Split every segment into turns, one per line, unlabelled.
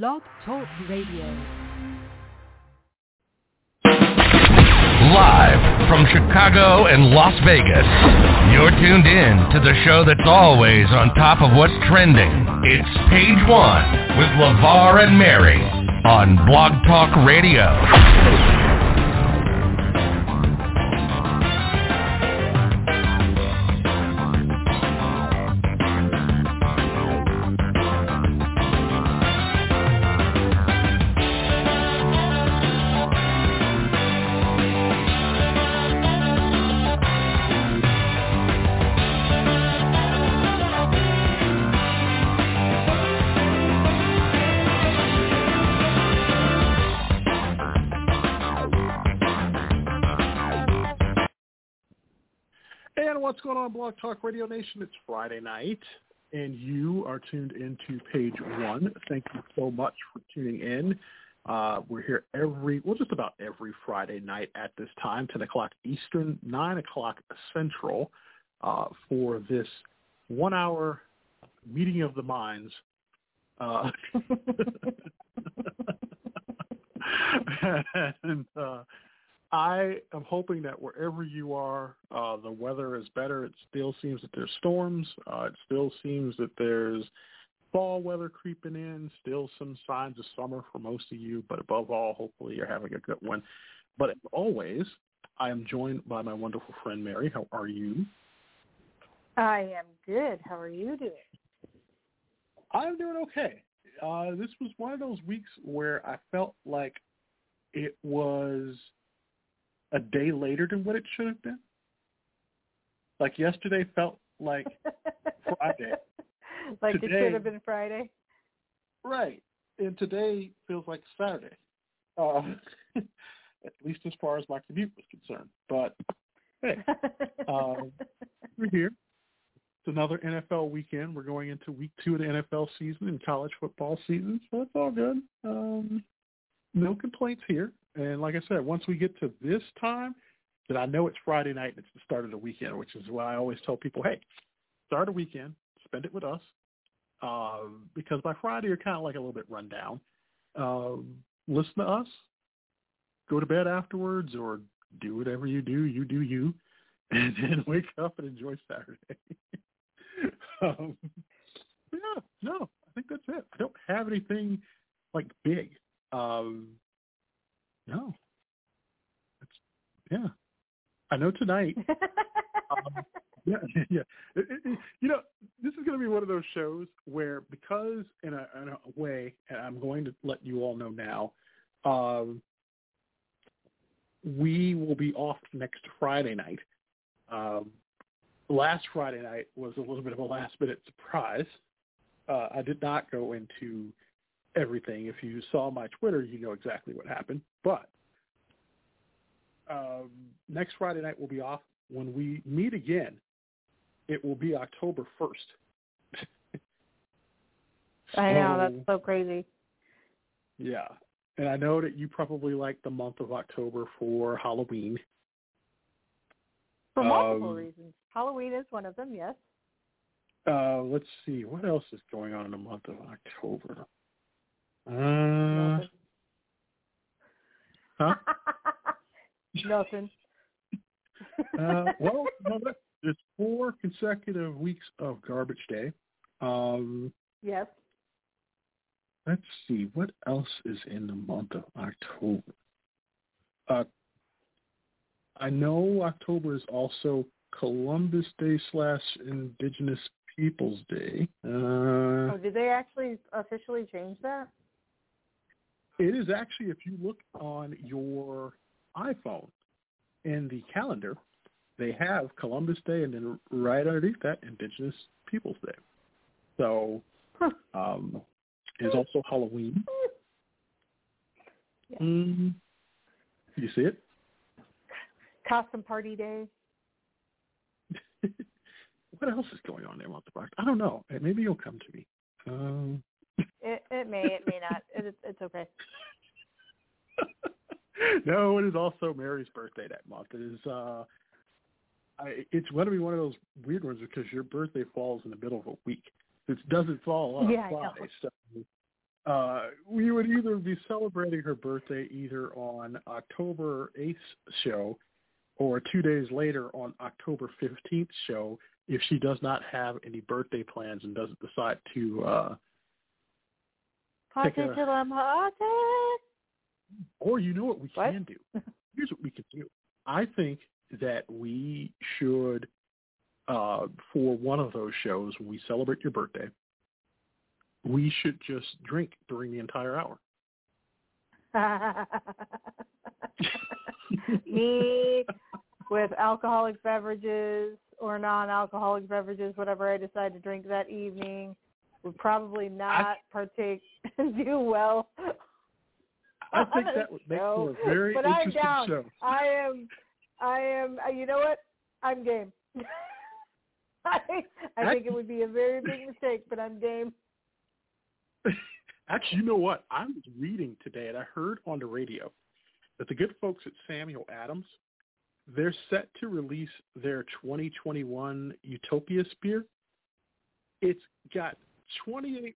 Blog Talk Radio.
Live from Chicago and Las Vegas, you're tuned in to the show that's always on top of what's trending. It's Page One with LeVar and Mary on Blog Talk Radio.
Blog Talk Radio Nation? It's Friday night, and you are tuned into Page One. Thank you so much for tuning in. Uh, we're here every, well, just about every Friday night at this time, 10 o'clock Eastern, 9 o'clock Central, uh, for this one-hour meeting of the minds. Uh, and uh, I am hoping that wherever you are, uh, the weather is better. It still seems that there's storms. Uh, it still seems that there's fall weather creeping in. Still some signs of summer for most of you, but above all, hopefully you're having a good one. But as always, I am joined by my wonderful friend Mary. How are you?
I am good. How are you doing?
I'm doing okay. Uh, this was one of those weeks where I felt like it was – a day later than what it should have been. Like yesterday felt like Friday.
like today, it should have been Friday.
Right. And today feels like Saturday. Uh, at least as far as my commute was concerned. But hey, um, we're here. It's another NFL weekend. We're going into week two of the NFL season and college football season, so it's all good. Um, no complaints here. And like I said, once we get to this time, that I know it's Friday night and it's the start of the weekend, which is why I always tell people, hey, start a weekend, spend it with us, uh, because by Friday you're kind of like a little bit run down. Uh, listen to us, go to bed afterwards, or do whatever you do, you do you, and then wake up and enjoy Saturday. um, yeah, no, I think that's it. I don't have anything like big. Um, no. It's, yeah. I know tonight. um, yeah, yeah. It, it, you know, this is going to be one of those shows where, because in a, in a way, and I'm going to let you all know now, um, we will be off next Friday night. Um, last Friday night was a little bit of a last minute surprise. Uh, I did not go into everything. If you saw my Twitter, you know exactly what happened. But um, next Friday night will be off. When we meet again, it will be October 1st.
I know, that's so crazy.
Yeah. And I know that you probably like the month of October for Halloween.
For multiple um, reasons. Halloween is one of them, yes.
Uh, let's see. What else is going on in the month of October? Uh, huh?
Nothing.
uh, well, there's four consecutive weeks of garbage day. Um,
yes.
Let's see what else is in the month of October. Uh, I know October is also Columbus Day slash Indigenous Peoples Day. Uh,
oh, did they actually officially change that?
It is actually, if you look on your iPhone in the calendar, they have Columbus Day and then right underneath that, Indigenous Peoples Day. So um, is also Halloween.
Yeah.
Mm, you see it?
Costume Party Day.
what else is going on there, Month I don't know. Maybe you'll come to me. Um,
it, it may, it may not. It, it's okay.
no, it is also Mary's birthday that month. It is. uh I, it's going to be one of those weird ones because your birthday falls in the middle of a week. It doesn't fall on
yeah,
Friday, so Uh, we would either be celebrating her birthday either on October 8th show or two days later on October 15th show if she does not have any birthday plans and doesn't decide to uh,
Party
Take a-
till I'm hot.
Or you know what we
What?
can do? Here's what we can do. I think that we should, uh, for one of those shows when we celebrate your birthday, we should just drink during the entire hour.
Me with alcoholic beverages or non-alcoholic beverages, whatever I decide to drink that evening, would probably not partake and do well.
I think that would make for a very
but I'm
interesting
down.
show.
I am, I am. uh, You know what? I'm game. I, I think it would be a very big mistake, but I'm game.
Actually, you know what? I was reading today, and I heard on the radio that the good folks at Samuel Adams, they're set to release their 2021 Utopia beer. It's got 28%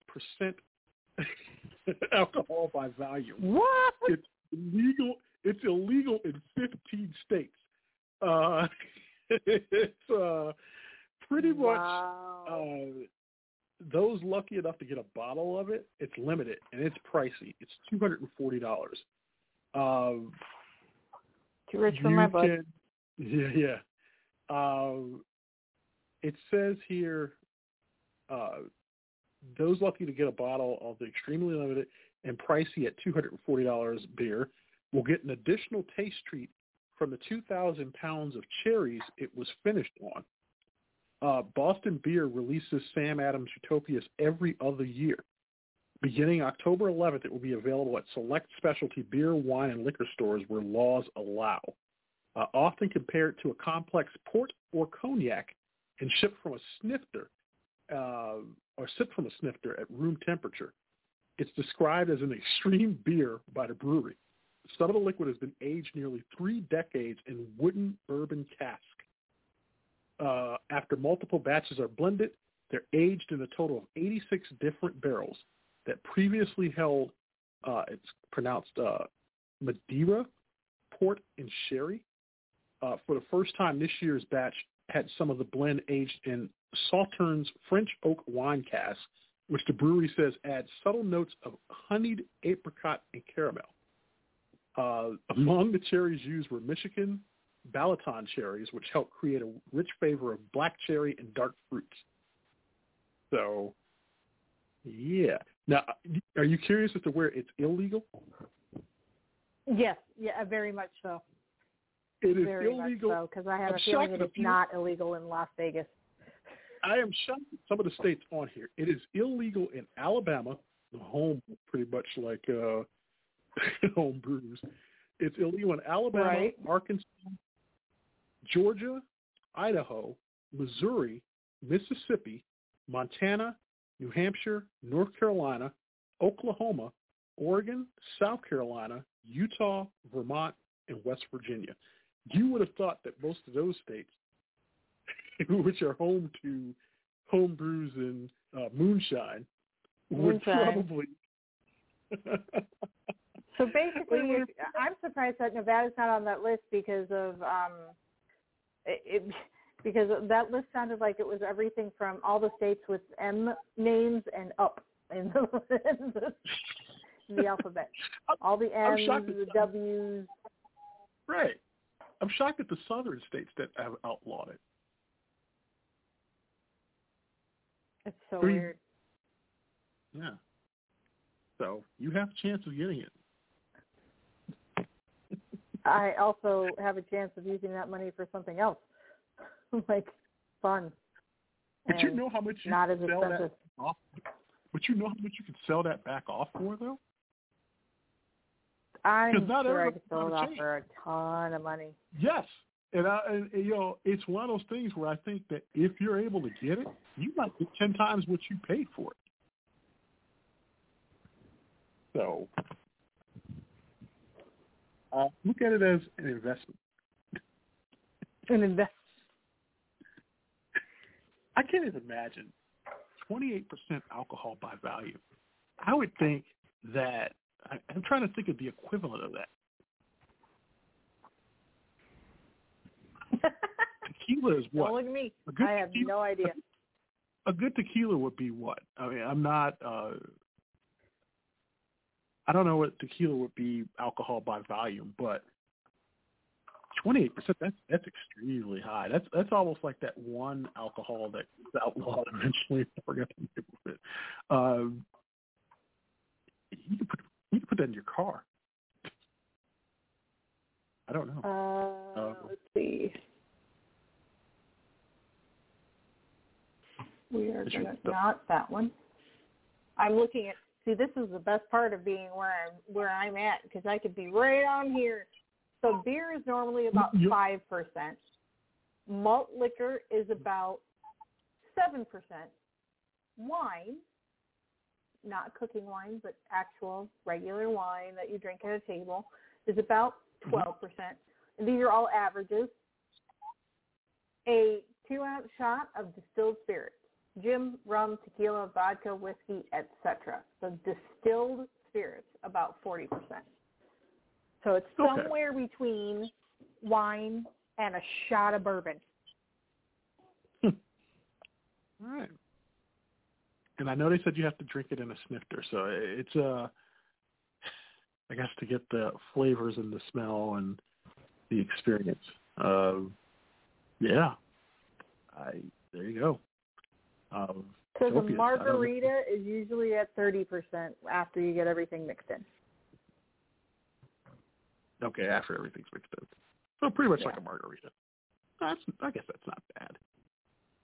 alcohol by volume.
What?
It's illegal. It's illegal in 15 states. Uh, it's uh, pretty much
Wow.
uh, those lucky enough to get a bottle of it, it's limited and it's pricey. It's two hundred and forty dollars. Um,
Too rich for my blood.
can- yeah, yeah. Um, it says here, uh, those lucky to get a bottle of the extremely limited and pricey at two hundred and forty dollars beer will get an additional taste treat from the two thousand pounds of cherries it was finished on. Uh, Boston Beer releases Sam Adams Utopias every other year. Beginning October 11th, it will be available at select specialty beer, wine, and liquor stores where laws allow. Uh, often compared to a complex port or cognac and shipped from a snifter uh, or sipped from a snifter at room temperature. It's described as an extreme beer by the brewery. Some of the liquid has been aged nearly three decades in wooden bourbon cask. Uh, after multiple batches are blended, they're aged in a total of 86 different barrels that previously held, uh, it's pronounced uh, Madeira, port, and sherry. Uh, for the first time, this year's batch had some of the blend aged in Sauternes French oak wine cask, which the brewery says adds subtle notes of honeyed apricot and caramel. Uh, among the cherries used were Michigan Balaton cherries, which help create a rich flavor of black cherry and dark fruits. So, yeah. Now, are you curious as to where it's illegal?
Yes, yeah, very much so.
It is
very
illegal.
much so because I have
I'm
a feeling that it's not illegal in Las Vegas.
I am shocked at some of the states on here. It is illegal in Alabama, the home pretty much like uh, home brews. It's illegal in Alabama,
Right.
Arkansas, Georgia, Idaho, Missouri, Mississippi, Montana, New Hampshire, North Carolina, Oklahoma, Oregon, South Carolina, Utah, Vermont, and West Virginia. You would have thought that most of those states, which are home to home brews and uh, moonshine, would probably.
So basically,
Wait, wait.
if- I'm surprised that Nevada's not on that list because of um, it, it, because that list sounded like it was everything from all the states with M names and up in the, in the, in the alphabet. All the M's, the W's.
right. I'm shocked at the southern states that have outlawed it.
It's so
Three-
weird.
Yeah. So you have a chance of getting it.
I also have a chance of using that money for something else, like fun.
But you know how much you
not as
sell
expensive.
that off. But you know how much you can sell that back off for, though.
I'm
not
sure I could sell it off for a ton of money.
Yes, and I, and, and, you know, it's one of those things where I think that if you're able to get it, you might get ten times what you paid for it. So, uh, look at it as an investment.
And invest.
I can't even imagine 28% alcohol by value. I would think that I, I'm trying to think of the equivalent of that. Tequila is what?
Don't look at me. I have
tequila-
no idea.
A good tequila would be what? I mean, I'm not. uh I don't know what tequila would be alcohol by volume, but 28 percent. That's that's extremely high. That's that's almost like that one alcohol that was outlawed eventually. I forget the name of it. Um, you can put you can put that in your car. I don't know.
Uh,
Uh,
let's see. We are gonna not that one. I'm looking at. See, this is the best part of being where I'm where I'm at because I could be right on here. So beer is normally about five percent. Malt liquor is about seven percent. Wine, not cooking wine, but actual regular wine that you drink at a table, is about. 12 percent. And these are all averages. A two ounce shot of distilled spirits, gin, rum, tequila, vodka, whiskey, etc. So distilled spirits, about 40 percent. So it's
Okay.
somewhere between wine and a shot of bourbon.
All right. And I know they said you have to drink it in a snifter, so it's uh I guess to get the flavors and the smell and the experience. Um yeah. I there you go. Um
So the
Sophie's, I don't-
margarita is usually at 30 percent after you get everything mixed in.
okay, after everything's mixed in. So pretty much like a margarita. That's I guess that's not bad.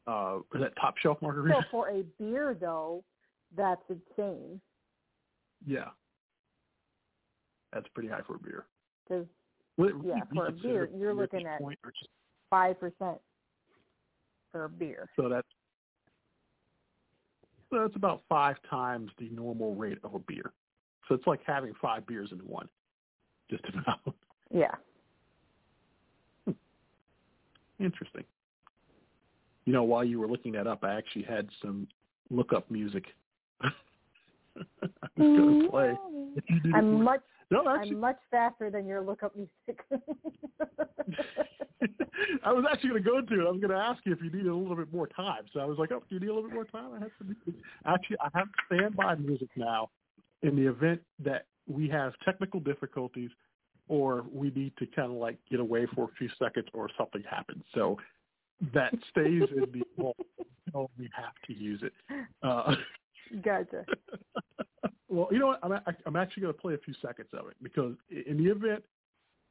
Uh is that top shelf margarita?
So for a beer, though, that's insane
yeah. That's pretty high for a beer.
because Yeah, for a beer, you're looking at-
point, or just
five percent for a beer.
So that's so that's about five times the normal rate of a beer. So it's like having five beers in one, just about.
Yeah. Hmm.
Interesting. You know, while you were looking that up, I actually had some look-up music. I was going to mm-hmm. play. You didn't-
I'm much
no, actually,
I'm much faster than your lookup music.
I was actually going to go to it. I was going to ask you if you needed a little bit more time. So I was like, oh, do you need a little bit more time? I have some music. Actually, I have standby music now in the event that we have technical difficulties or we need to kind of like get away for a few seconds or something happens. So that stays in the vault until we have to use it. Uh,
gotcha.
well, you know what? I'm, I'm actually going to play a few seconds of it because in the event,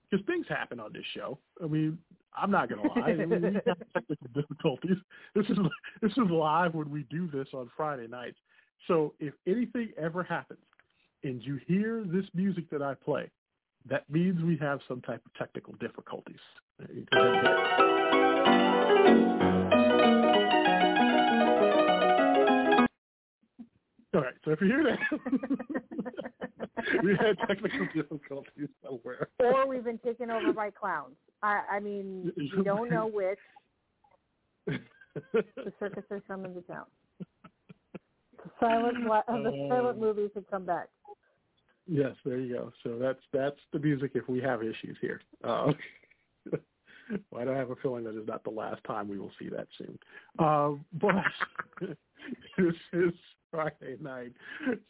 because things happen on this show. I mean, I'm not going to lie. I mean, technical difficulties. This is this is live when we do this on Friday nights. So if anything ever happens and you hear this music that I play, that means we have some type of technical difficulties. Uh, All right, so if you hear that, we had technical difficulties somewhere.
or we've been taken over by clowns. I, I mean, we don't know which. The circus has come into town. The silent, uh, the silent movies have come back.
Yes, there you go. So that's that's the music if we have issues here. Uh, well, I have a feeling that is not the last time we will see that soon. Um, but this is Friday night,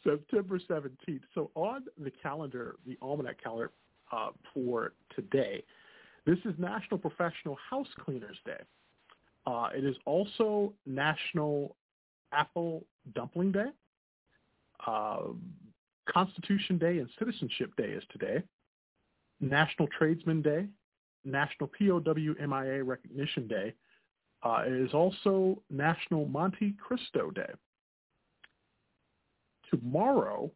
September 17th. So on the calendar, the Almanac calendar uh, for today, this is National Professional House Cleaners Day. Uh, it is also National Apple Dumpling Day. Uh, Constitution Day and Citizenship Day is today. National Tradesman Day, National POW/MIA Recognition Day. Uh, it is also National Monte Cristo Day. Tomorrow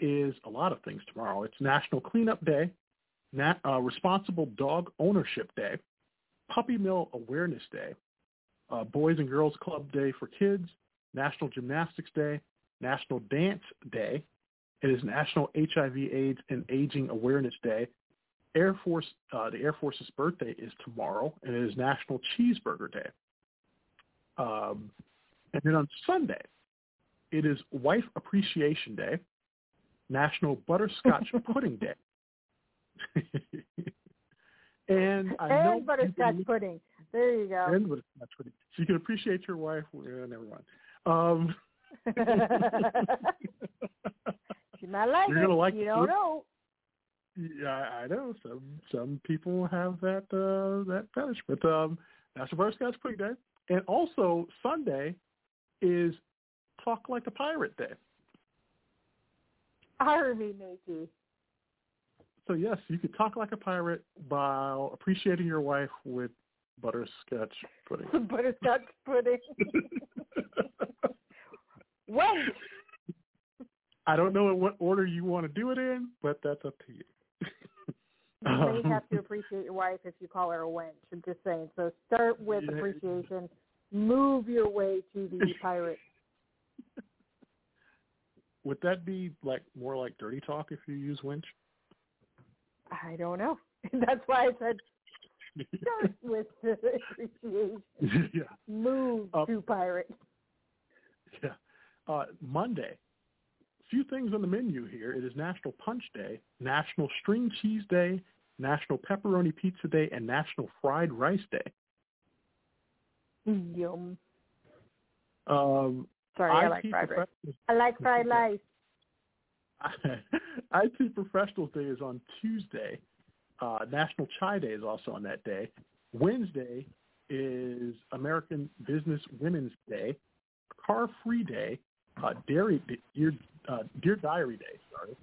is a lot of things tomorrow. It's National Cleanup Day, Na- uh, Responsible Dog Ownership Day, Puppy Mill Awareness Day, uh, Boys and Girls Club Day for kids, National Gymnastics Day, National Dance Day. It is National HIV/AIDS and Aging Awareness Day. Air Force, uh, the Air Force's birthday is tomorrow, and it is National Cheeseburger Day. Um, and then on Sunday, it is Wife Appreciation Day, National Butterscotch Pudding Day. and I
and
know
butterscotch
can,
pudding. There you go.
And butterscotch pudding. So you can appreciate your wife. Uh, never mind. Um,
she might like
You're
it.
gonna like
you don't know.
Yeah, I know some some people have that uh, that fetish, but um, first Butterscotch Pudding Day, and also Sunday is Talk Like a Pirate Day.
Harvey matey.
So yes, you could talk like a pirate while appreciating your wife with butterscotch pudding.
butterscotch pudding. when?
I don't know in what order you want to do it in, but that's up to you.
You may
Um,
have to appreciate your wife if you call her a wench. I'm just saying. So start with appreciation. Move your way to the pirate.
Would that be like more like dirty talk if you use winch?
I don't know. That's why I said start with appreciation.
yeah,
Move
Uh,
to pirate.
yeah. Uh, Monday. Few things on the menu here. It is National Punch Day, National String Cheese Day, National Pepperoni Pizza Day, and National Fried Rice Day.
Yum.
Um,
Sorry, I,
IT
like fried rice. I like fried rice.
IT Professionals Day is on Tuesday. Uh, National Chai Day is also on that day. Wednesday is American Business Women's Day. Car Free Day. Uh, Dairy Dear, uh, Dear Diary Day. Sorry.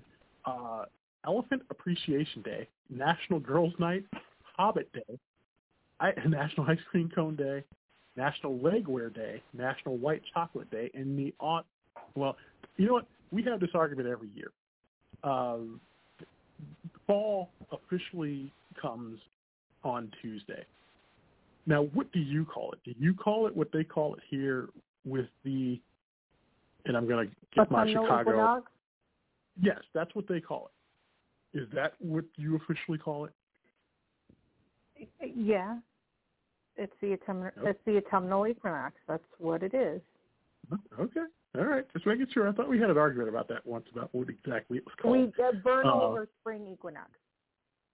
Uh, Elephant Appreciation Day. National Girls Night. Hobbit Day. I, National Ice Cream Cone Day. National Legwear Day. National White Chocolate Day. And the au- well, you know what? We have this argument every year. Um, fall officially comes on Tuesday. Now, what do you call it? Do you call it what they call it here with the? And I'm going to get my Chicago.
equinox?
Yes, that's what they call it. Is that what you officially call it?
Yeah. It's the autumnal, it's the autumnal equinox. That's what it is.
Okay, all right. Just making sure. I thought we had an argument about that once about what exactly it was called.
We uh, vernal
Uh,
or spring equinox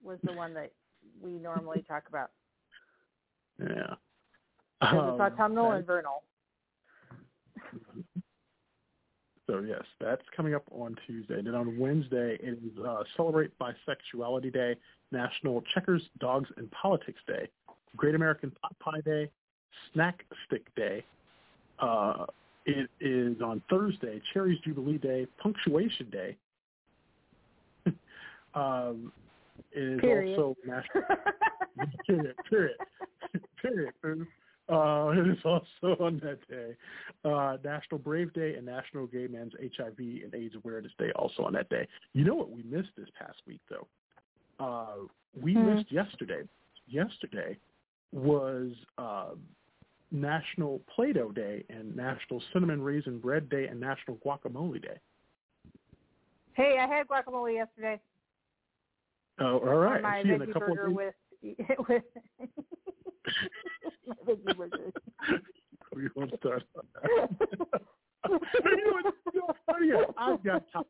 was the one that we normally talk about.
yeah.
Because
Um,
it's autumnal and vernal.
So yes, that's coming up on Tuesday. Then on Wednesday it is uh, Celebrate Bisexuality Day, National Checkers, Dogs, and Politics Day, Great American Pot Pie Day, Snack Stick Day. Uh, it is on Thursday, Cherries Jubilee Day, Punctuation Day. um, it is
Period.
also National period, period, period. Uh, it is also on that day. Uh, National Brave Day and National Gay Men's HIV and AIDS Awareness Day also on that day. You know what we missed this past week, though? Uh, we
Hmm.
missed yesterday. Yesterday was uh, National Play-Doh Day and National Cinnamon Raisin Bread Day and National Guacamole Day.
hey, I had guacamole yesterday.
Oh, all right.
My
See, a couple
burger
days-
with with veggie burger.
we won't start on that. you know what? You know, funny I've got time.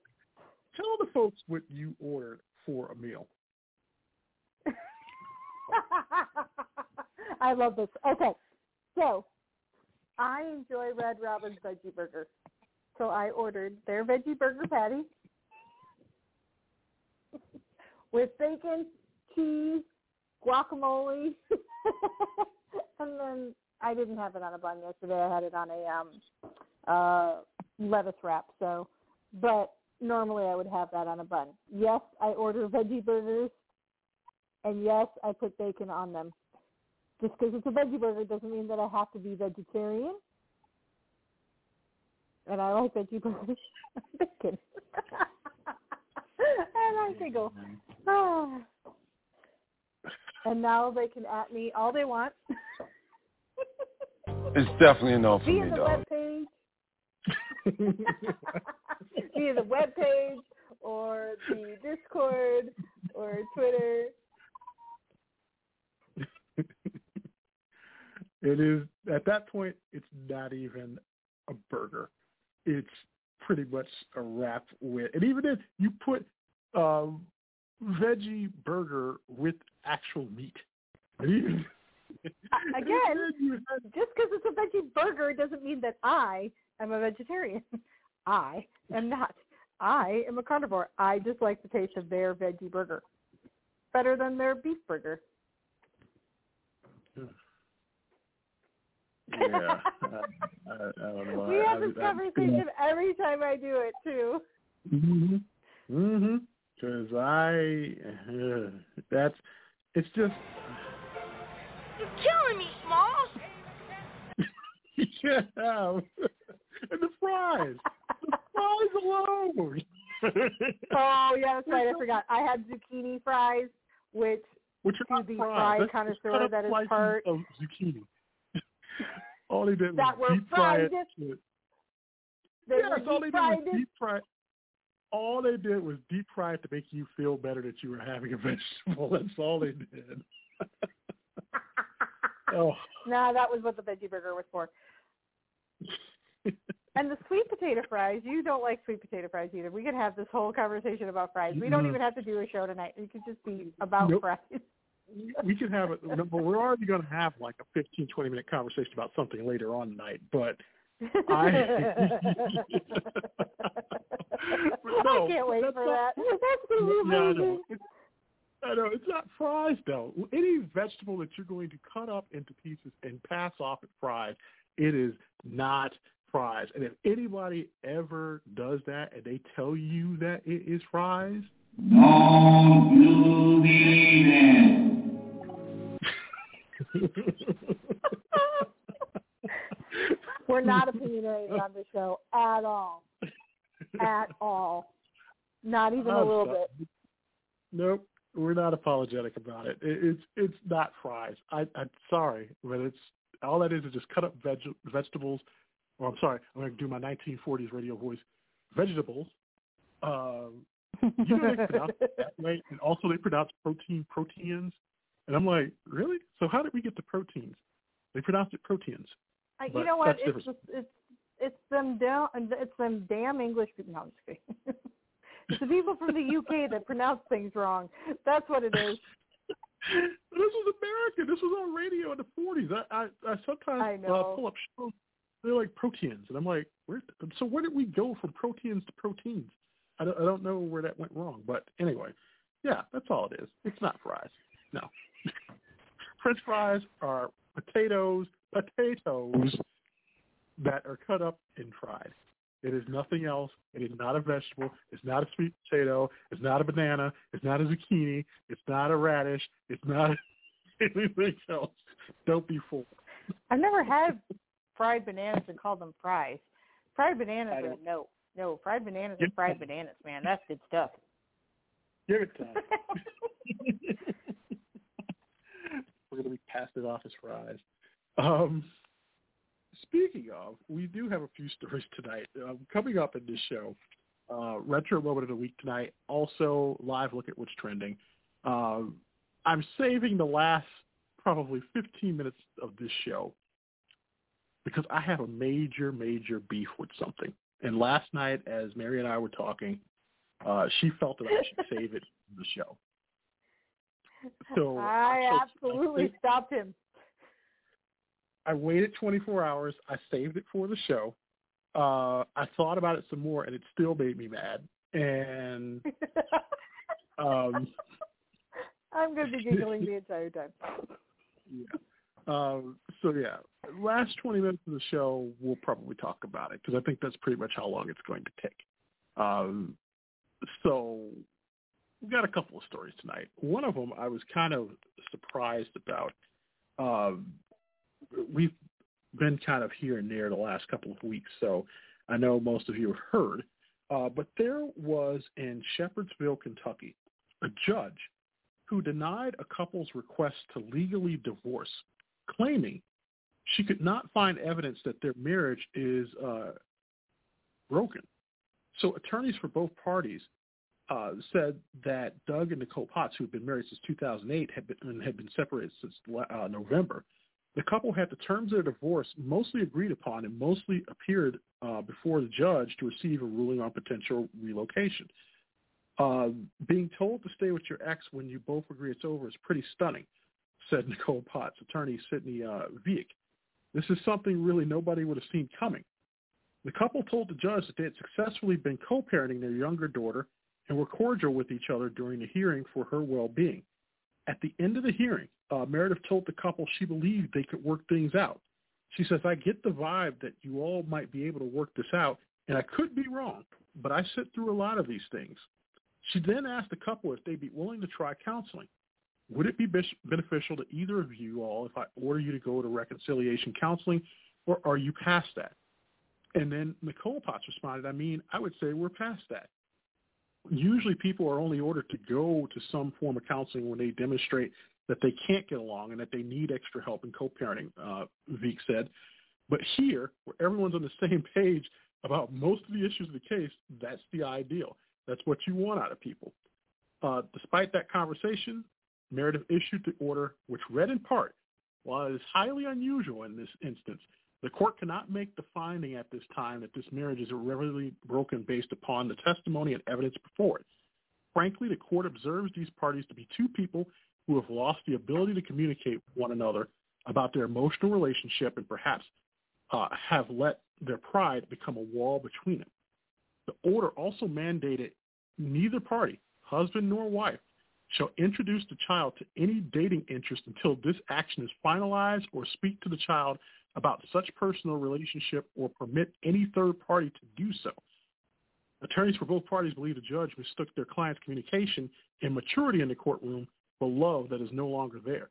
Tell the folks what you ordered for a meal.
I love this. Okay, so I enjoy Red Robin's veggie burger, so I ordered their veggie burger patty with bacon, cheese, guacamole, and then I didn't have it on a bun yesterday. I had it on a um uh lettuce wrap. So, but normally I would have that on a bun. Yes, I order veggie burgers, and yes, I put bacon on them. Just because it's a veggie burger doesn't mean that I have to be vegetarian. And I like veggie burgers bacon. and I giggle. Ah. And now they can at me all they want.
It's definitely enough no for
via
me,
the
dog.
web page, via the web page, or the Discord, or Twitter.
It is at that point. It's not even a burger. It's pretty much a wrap with. And even if you put um, veggie burger with actual meat,
again, just because it's a veggie burger doesn't mean that I am a vegetarian. I am not. I am a carnivore. I just like the taste of their veggie burger better than their beef burger.
Yeah, I, I, I don't know.
We have this I, conversation I, every time I do it too.
Mhm. Mhm. Because I, uh, that's, it's just.
You're killing me, Smalls.
yeah, and the fries, the fries alone.
oh yeah, that's right. I forgot. I had zucchini fries, which
which are
to the
fries.
fry connoisseur that is part
of zucchini. all they did
that
was deep fry it.
They
yes,
were
all they
did
was deep fry. All they did was deep fry it to make you feel better that you were having a vegetable. That's all they did. oh.
No, that was what the veggie burger was for. and the sweet potato fries, you don't like sweet potato fries either. We could have this whole conversation about fries. We don't mm-hmm. even have to do a show tonight. It could just be about
nope.
fries
we could have it, but we're already going to have like a 15, 20 minute conversation about something later on tonight. But I, no,
I can't wait for not, that. That's going to
be amazing. Yeah, I know. It's, I know it's not fries though. Any vegetable that you're going to cut up into pieces and pass off at fries, it is not fries. And if anybody ever does that and they tell you that it is fries, don't believe it.
We're not opinionated on the show at all. At all. Not even a little bit.
Nope. We're not apologetic about it. it it's it's not fries. I, I'm sorry, but it's all that is is just cut up veg, vegetables. Or I'm sorry, I'm going to do my 1940s radio voice. Vegetables. Um, you know they pronounce it that way, and also they pronounce protein proteins. And I'm like, really? So how did we get the proteins? They pronounced it proteins.
Uh, you know what? It's just, it's it's them down it's them damn English people. No, I'm just kidding. it's the people from the UK that pronounce things wrong. That's what it is.
this was America. This was on radio in the 40s. I I, I sometimes
I
uh, pull up shows. They're like proteins, and I'm like, where? So where did we go from proteins to proteins? I don't, I don't know where that went wrong, but anyway, yeah, that's all it is. It's not fries. No. French fries are potatoes, potatoes that are cut up and fried. It is nothing else. It is not a vegetable. It's not a sweet potato. It's not a banana. It's not a zucchini. It's not a radish. It's not anything else. Don't be fooled.
I've never had fried bananas and called them fries. Fried bananas are no, no. Fried bananas are fried bananas, man. That's good stuff.
Give it time. We're going to be passed it off as fries. Um, speaking of, we do have a few stories tonight. Um, coming up in this show, uh, Retro Moment of the Week tonight, also live look at what's trending. Um, I'm saving the last probably 15 minutes of this show because I have a major, major beef with something. And last night, as Mary and I were talking, uh, she felt that I should save it for the show. So
I absolutely I stopped him.
I waited 24 hours. I saved it for the show. Uh, I thought about it some more, and it still made me mad. And um,
I'm going to be giggling the entire time.
Yeah. Um, so yeah, last 20 minutes of the show, we'll probably talk about it because I think that's pretty much how long it's going to take. Um, so we've got a couple of stories tonight. One of them I was kind of surprised about. Um, we've been kind of here and there the last couple of weeks, so I know most of you have heard. Uh, but there was in Shepherdsville, Kentucky, a judge who denied a couple's request to legally divorce, claiming she could not find evidence that their marriage is uh, broken. So attorneys for both parties uh, said that Doug and Nicole Potts, who had been married since 2008, had been had been separated since uh, November, The couple had the terms of their divorce mostly agreed upon and mostly appeared uh, before the judge to receive a ruling on potential relocation. Uh, being told to stay with your ex when you both agree it's over is pretty stunning, said Nicole Potts, attorney Sydney uh, Viek. This is something really nobody would have seen coming. The couple told the judge that they had successfully been co-parenting their younger daughter and were cordial with each other during the hearing for her well-being. At the end of the hearing, uh, Meredith told the couple she believed they could work things out. She says, I get the vibe that you all might be able to work this out, and I could be wrong, but I sit through a lot of these things. She then asked the couple if they'd be willing to try counseling. Would it be beneficial to either of you all if I order you to go to reconciliation counseling, or are you past that? And then Nicole Potts responded, I mean, I would say we're past that. Usually people are only ordered to go to some form of counseling when they demonstrate that they can't get along and that they need extra help in co-parenting, uh, Viek said. But here, where everyone's on the same page about most of the issues of the case, that's the ideal. That's what you want out of people. Uh, despite that conversation, Meredith issued the order, which read in part, while it is highly unusual in this instance, the court cannot make the finding at this time that this marriage is irreparably broken based upon the testimony and evidence before it. Frankly, the court observes these parties to be two people who have lost the ability to communicate with one another about their emotional relationship and perhaps uh, have let their pride become a wall between them. The order also mandated neither party, husband nor wife, shall introduce the child to any dating interest until this action is finalized or speak to the child about such personal relationship or permit any third party to do so. Attorneys for both parties believe the judge mistook their client's communication and maturity in the courtroom for love that is no longer there.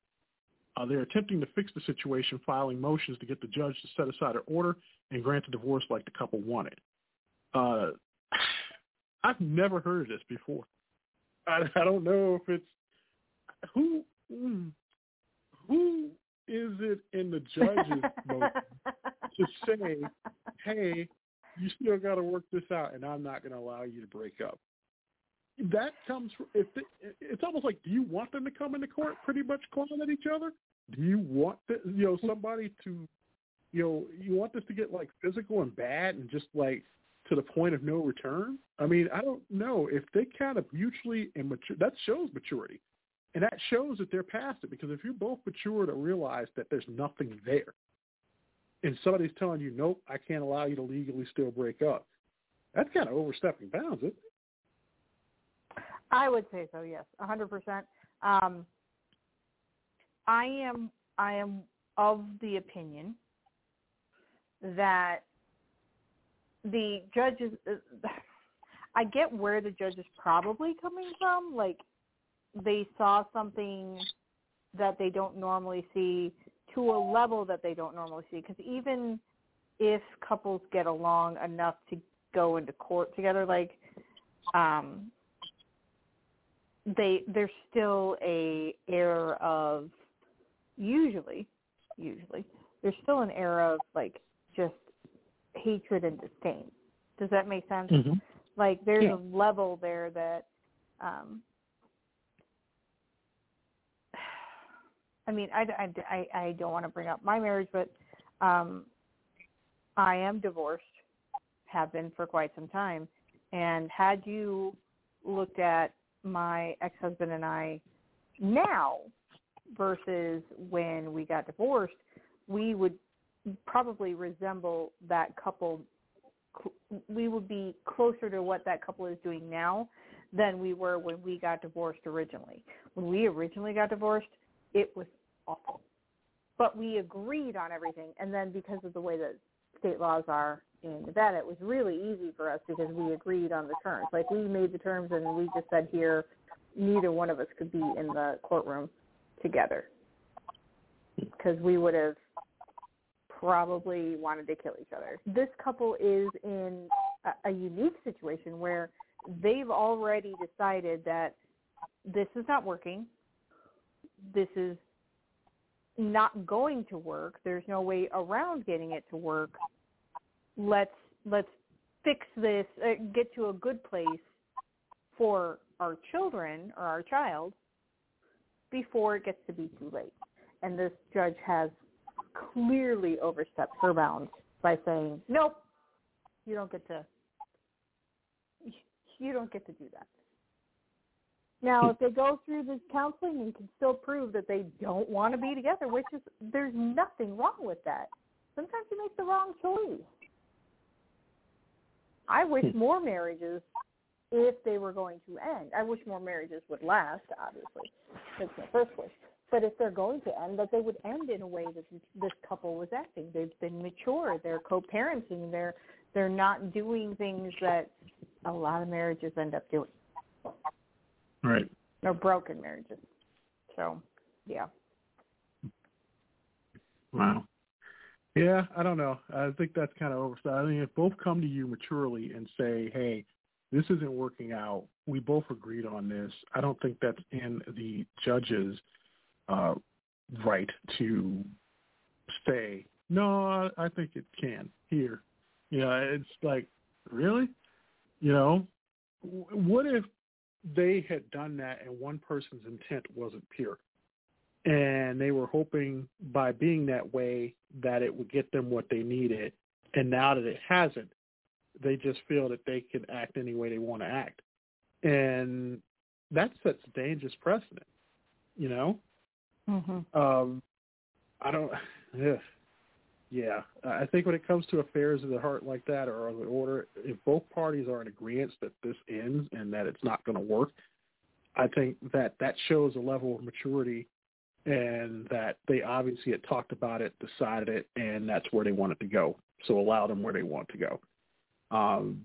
Uh, they're attempting to fix the situation, filing motions to get the judge to set aside her order and grant the divorce like the couple wanted. Uh, I've never heard of this before. I, I don't know if it's who hmm, who is it in the judge's to say, "Hey, you still got to work this out, and I'm not going to allow you to break up." That comes from if it, it's almost like, do you want them to come into court pretty much clawing at each other? Do you want the, you know somebody to, you know, you want this to get like physical and bad and just like to the point of no return? I mean, I don't know if they kind of mutually and mature. That shows maturity. And that shows that they're past it because if you're both mature to realize that there's nothing there and somebody's telling you, nope, I can't allow you to legally still break up, that's kind of overstepping bounds, isn't it?
I would say so, yes, a 100%. Um, I am I am of the opinion that the judges I get where the judge is probably coming from. Like they saw something that they don't normally see to a level that they don't normally see. Because even if couples get along enough to go into court together, like um, they there's still a air of usually usually there's still an air of like just hatred and disdain. Does that make sense?
Mm-hmm.
Like there's
yeah.
a level there that um I mean, I, I, I don't want to bring up my marriage, but um, I am divorced, have been for quite some time. And had you looked at my ex-husband and I now versus when we got divorced, we would probably resemble that couple. We would be closer to what that couple is doing now than we were when we got divorced originally. When we originally got divorced, it was But we agreed on everything, and then because of the way that state laws are in Nevada, it was really easy for us because we agreed on the terms. Like we made the terms, and we just said here, neither one of us could be in the courtroom together because we would have probably wanted to kill each other. This couple is in a, a unique situation where they've already decided that this is not working. This is not going to work. There's no way around getting it to work. Let's let's fix this. Uh, get to a good place for our children or our child before it gets to be too late. And this judge has clearly overstepped her bounds by saying, "Nope, you don't get to. You don't get to do that." Now, if they go through this counseling and can still prove that they don't want to be together, which is there's nothing wrong with that. Sometimes you make the wrong choice. I wish
Hmm.
more marriages, if they were going to end, I wish more marriages would last. Obviously, that's my first wish. But if they're going to end, that they would end in a way that this couple was acting. They've been mature. They're co-parenting. They're they're not doing things that a lot of marriages end up doing. Or broken marriages. So, yeah.
Wow. Yeah, I don't know. I think that's kind of oversight. I mean, if both come to you maturely and say, "Hey, this isn't working out. We both agreed on this." I don't think that's in the judge's uh, right to say, "No, I think it can." Here, you know, it's like, really, you know, what if they had done that and one person's intent wasn't pure? and they were hoping by being that way that it would get them what they needed and now that it hasn't they just feel that they can act any way they want to act and that sets a dangerous precedent you know
Mhm.
um i don't yeah yeah i think when it comes to affairs of the heart like that or of the order if both parties are in agreement that this ends and that it's not going to work i think that that shows a level of maturity and that they obviously had talked about it, decided it, and that's where they wanted to go. So allow them where they want to go. Um,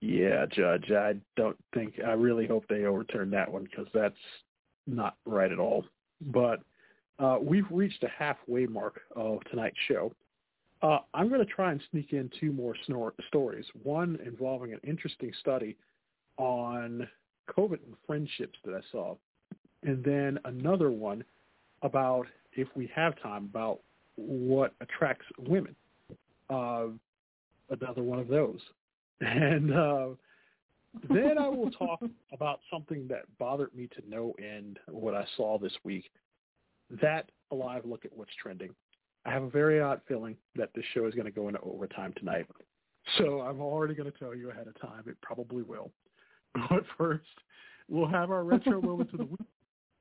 yeah, Judge, I don't think, I really hope they overturn that one because that's not right at all. But uh, we've reached the halfway mark of tonight's show. Uh, I'm going to try and sneak in two more snor- stories. One involving an interesting study on COVID and friendships that I saw, and then another one about, if we have time, about what attracts women. Uh, another one of those. And uh, then I will talk about something that bothered me to no end, what I saw this week. That a live look at what's trending. I have a very odd feeling that this show is going to go into overtime tonight. So I'm already going to tell you ahead of time it probably will. But first, we'll have our retro moments of the week.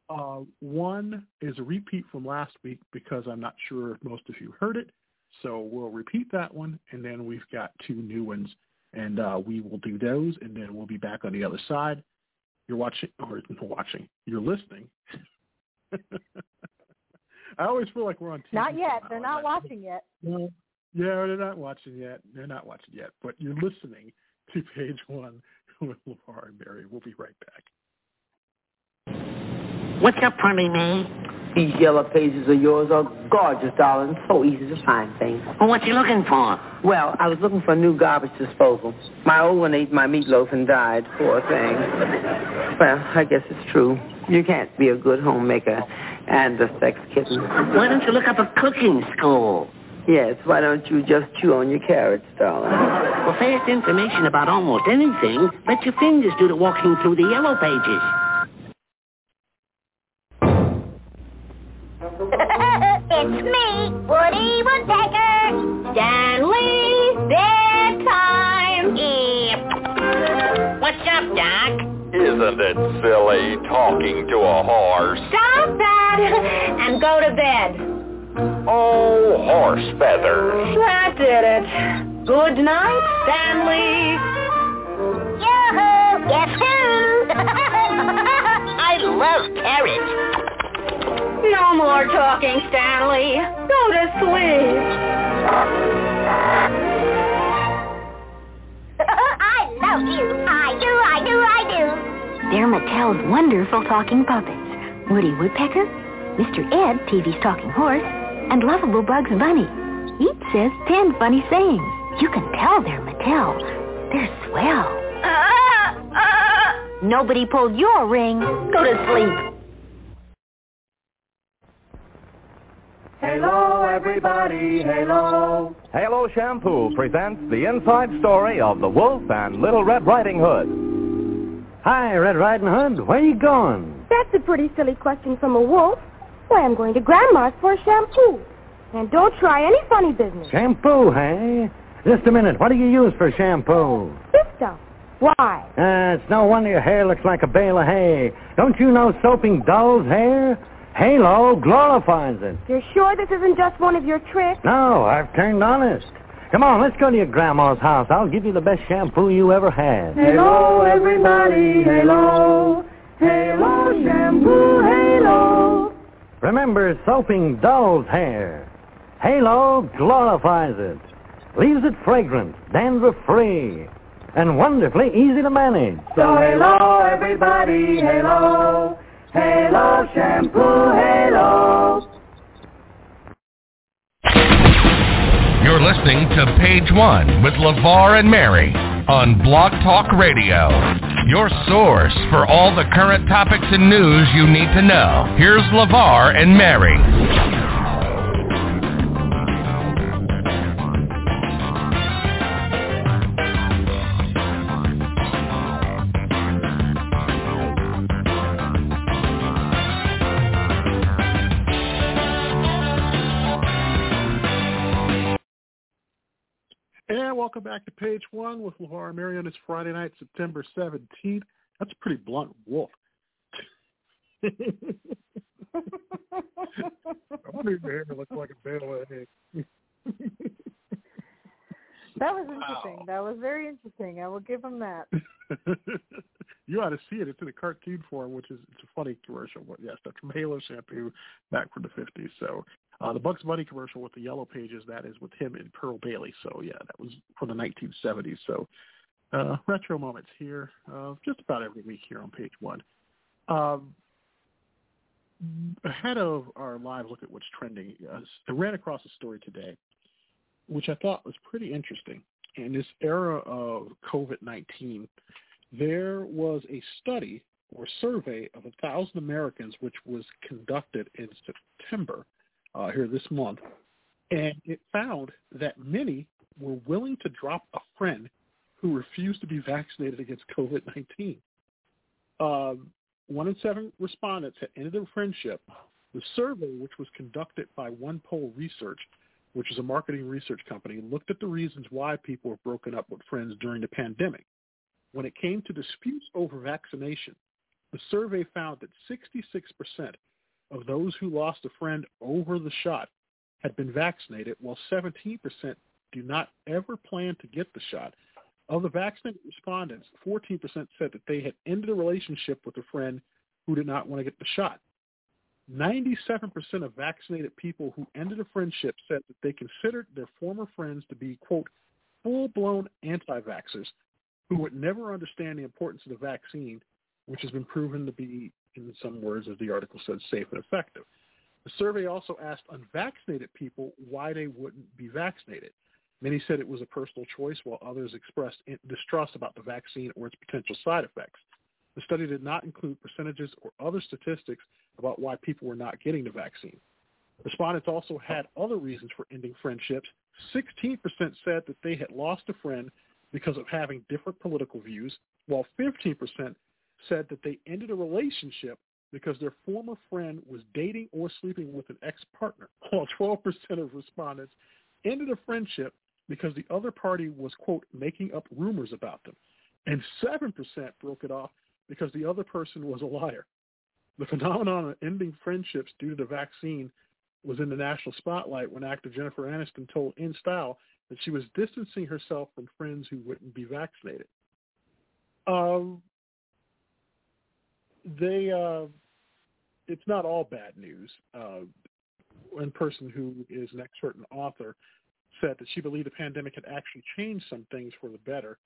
Uh, one is a repeat from last week because I'm not sure if most of you heard it. So we'll repeat that one, and then we've got two new ones, and uh, we will do those, and then we'll be back on the other side. You're watching, or watching, you're listening. I always feel like we're on TV.
Not yet. They're
I'm
not watching yet.
well, yeah, they're not watching yet. They're not watching yet, but you're listening to page one with LeVar and Mary. We'll be right back.
What's up, pretty me?
These yellow pages of yours are gorgeous, darling. So easy to find things.
Well, what you looking for?
Well, I was looking for a new garbage disposal. My old one ate my meatloaf and died. Poor thing. Well, I guess it's true. You can't be a good homemaker and the sex kitten.
Why don't you look up a cooking school?
Yes, why don't you just chew on your carrots, darling?
Well, fast information about almost anything, let your fingers do the walking through the yellow pages.
it's me, Woody Woodpecker. Stanley, bedtime. Yeah. What's up, Doc?
Isn't it silly talking to a horse?
Stop that and go to bed.
Oh, horse feathers.
That did it. Good night, Stanley. Yoo-hoo! Guess who? I love carrots. No more talking, Stanley. Go to sleep. I love you. I do, I do, I do.
They're Mattel's wonderful talking puppets. Woody Woodpecker, Mr. Ed, TV's talking horse, and lovable Bugs Bunny. Each says ten funny sayings. You can tell they're Mattel. They're swell. Nobody pulled your ring. Go to sleep.
Hello, everybody, hello.
Halo Shampoo presents the inside story of the Wolf and Little Red Riding Hood.
Hi, Red Riding Hood. Where are you going?
That's a pretty silly question from a wolf. Why, I'm going to Grandma's for a shampoo. And don't try any funny business.
Shampoo, hey? Just a minute. What do you use for shampoo?
This stuff. Why?
Uh, it's no wonder your hair looks like a bale of hay. Don't you know soaping dulls hair? Halo glorifies it.
You're sure this isn't just one of your tricks?
No, I've turned honest. Come on, let's go to your grandma's house. I'll give you the best shampoo you ever had.
Halo, everybody, halo. Halo shampoo, halo.
Remember soaping doll's hair. Halo glorifies it. Leaves it fragrant, dandruff-free, and wonderfully easy to manage.
So halo, everybody, halo. Halo shampoo, halo.
You're listening to Page One with LeVar and Mary on Blog Talk Radio. Your source for all the current topics and news you need to know. Here's LeVar and Mary.
Welcome back to page one with LeVar and Mary on this Friday night, September 17th. That's a pretty blunt wolf. I wonder if your hair looks like a bale of hay.
That was interesting. That was very interesting. I will give him that.
you ought to see it. It's in a cartoon form, which is it's a funny commercial. But yes, that's from Halo shampoo back from the fifties. So uh, the Bugs Bunny commercial with the yellow pages that is with him and Pearl Bailey. So yeah, that was from the 1970s. So uh, retro moments here, uh, just about every week here on page one. Um, ahead of our live look at what's trending, uh, I ran across a story today which I thought was pretty interesting. In this era of COVID-19, there was a study or survey of a thousand Americans, which was conducted in September uh, here this month, and it found that many were willing to drop a friend who refused to be vaccinated against COVID-19. Um, one in seven respondents had ended their friendship. The survey, which was conducted by OnePoll Research, which is a marketing research company, looked at the reasons why people were broken up with friends during the pandemic. When it came to disputes over vaccination, the survey found that 66% of those who lost a friend over the shot had been vaccinated, while 17% do not ever plan to get the shot. Of the vaccinated respondents, 14% said that they had ended a relationship with a friend who did not want to get the shot. 97% of vaccinated people who ended a friendship said that they considered their former friends to be, quote, full-blown anti-vaxxers who would never understand the importance of the vaccine, which has been proven to be, in some words, as the article said, safe and effective. The survey also asked unvaccinated people why they wouldn't be vaccinated. Many said it was a personal choice, while others expressed distrust about the vaccine or its potential side effects. The study did not include percentages or other statistics about why people were not getting the vaccine. Respondents also had other reasons for ending friendships. 16% said that they had lost a friend because of having different political views, while 15% said that they ended a relationship because their former friend was dating or sleeping with an ex-partner, while 12% of respondents ended a friendship because the other party was, quote, making up rumors about them. And 7% broke it off because the other person was a liar. The phenomenon of ending friendships due to the vaccine was in the national spotlight when actor Jennifer Aniston told InStyle that she was distancing herself from friends who wouldn't be vaccinated. Um, they, uh, it's not all bad news. Uh, one person who is an expert and author said that she believed the pandemic had actually changed some things for the better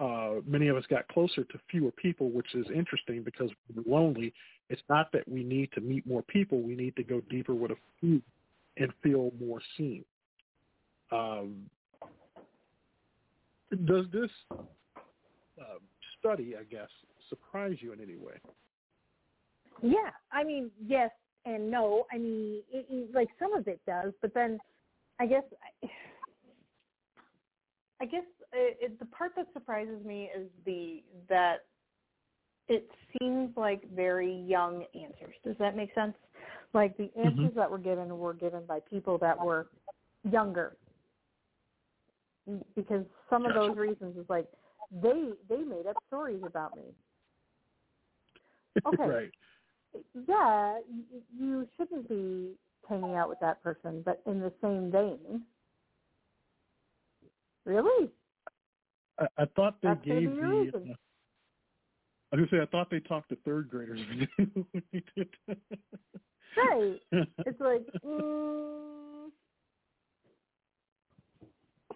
uh, many of us got closer to fewer people, which is interesting because we're lonely. It's not that we need to meet more people; we need to go deeper with a few and feel more seen. Um, does this uh, study, I guess, surprise you in any way?
Yeah, I mean, yes and no. I mean, it, it, like some of it does, but then I guess. I, I guess it, it, the part that surprises me is the that it seems like very young answers. Does that make sense? Like the
Mm-hmm.
answers that were given were given by people that were younger. Because some of those reasons is like they they made up stories about me. Okay.
right.
Yeah, you shouldn't be hanging out with that person, but in the same vein. Really?
I, I thought they
That's
gave the. Uh, I was gonna say I thought they talked to third graders when they did.
Right. It's like, mm.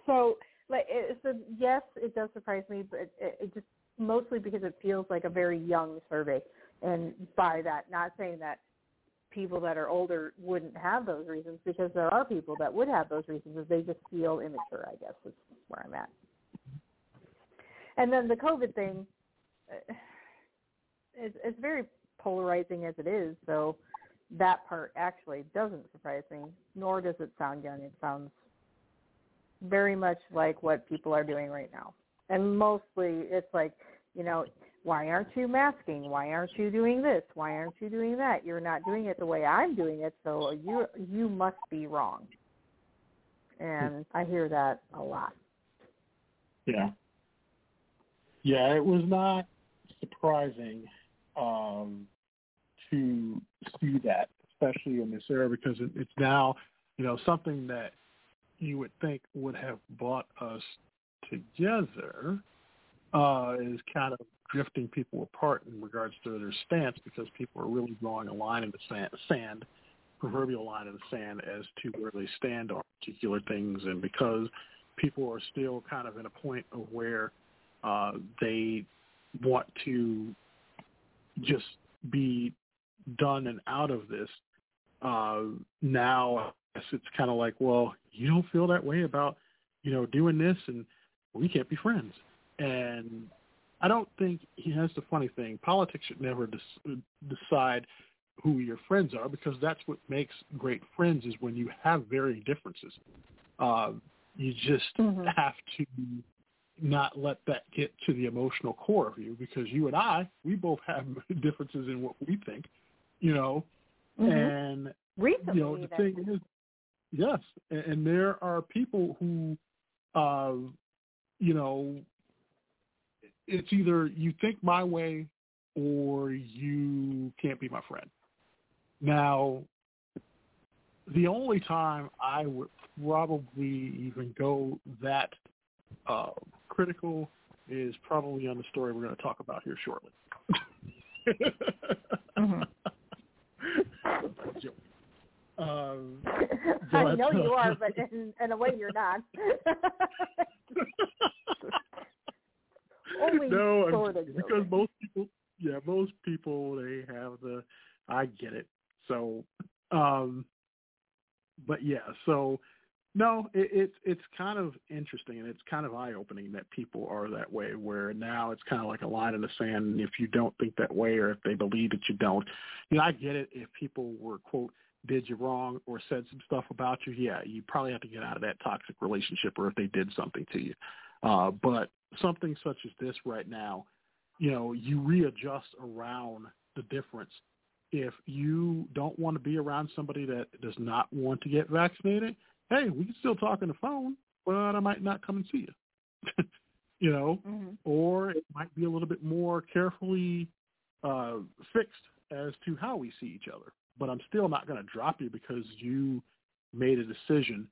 so like, it, so yes, it does surprise me, but it, it just mostly because it feels like a very young survey, and by that, not saying that people that are older wouldn't have those reasons, because there are people that would have those reasons, if they just feel immature. I guess is where I'm at. And then the COVID thing, uh, it's, it's very polarizing as it is, so that part actually doesn't surprise me, nor does it sound young. It sounds very much like what people are doing right now. And mostly it's like, you know, why aren't you masking? Why aren't you doing this? Why aren't you doing that? You're not doing it the way I'm doing it, so you you must be wrong. And I hear that a lot.
Yeah. Yeah, it was not surprising um, to see that, especially in this era, because it, it's now, you know, something that you would think would have brought us together uh, is kind of drifting people apart in regards to their stance because people are really drawing a line in the sand, sand proverbial line in the sand as to where they stand on particular things and because people are still kind of in a point of where uh, they want to just be done and out of this. Uh, now it's kind of like, well, you don't feel that way about, you know, doing this and we can't be friends. And I don't think he has the funny thing. Politics should never des- decide who your friends are because that's what makes great friends is when you have varying differences. Uh, you just have to not let that get to the emotional core of you because you and I, we both have differences in what we think, you know,
Mhm.
and
Recently,
you know the
even.
thing is, yes, and, and there are people who, uh, you know, it's either you think my way or you can't be my friend. Now, the only time I would probably even go that uh, critical is probably on the story we're going to talk about here shortly. Joke. Um,
I know you are, but in, in a way you're not. Only
no,
sort of
joking, because most people, yeah, most people they have the. I get it. So, um, but yeah, so no, it, it's it's kind of interesting and it's kind of eye opening that people are that way. Where now it's kind of like a line in the sand. If you don't think that way, or if they believe that you don't, you know, I get it. If people were quote did you wrong or said some stuff about you, yeah, you probably have to get out of that toxic relationship, or if they did something to you. Uh, but something such as this right now, you know, you readjust around the difference. If you don't want to be around somebody that does not want to get vaccinated, hey, we can still talk on the phone, but I might not come and see you. you know, or it might be a little bit more carefully uh, fixed as to how we see each other. But I'm still not going to drop you because you made a decision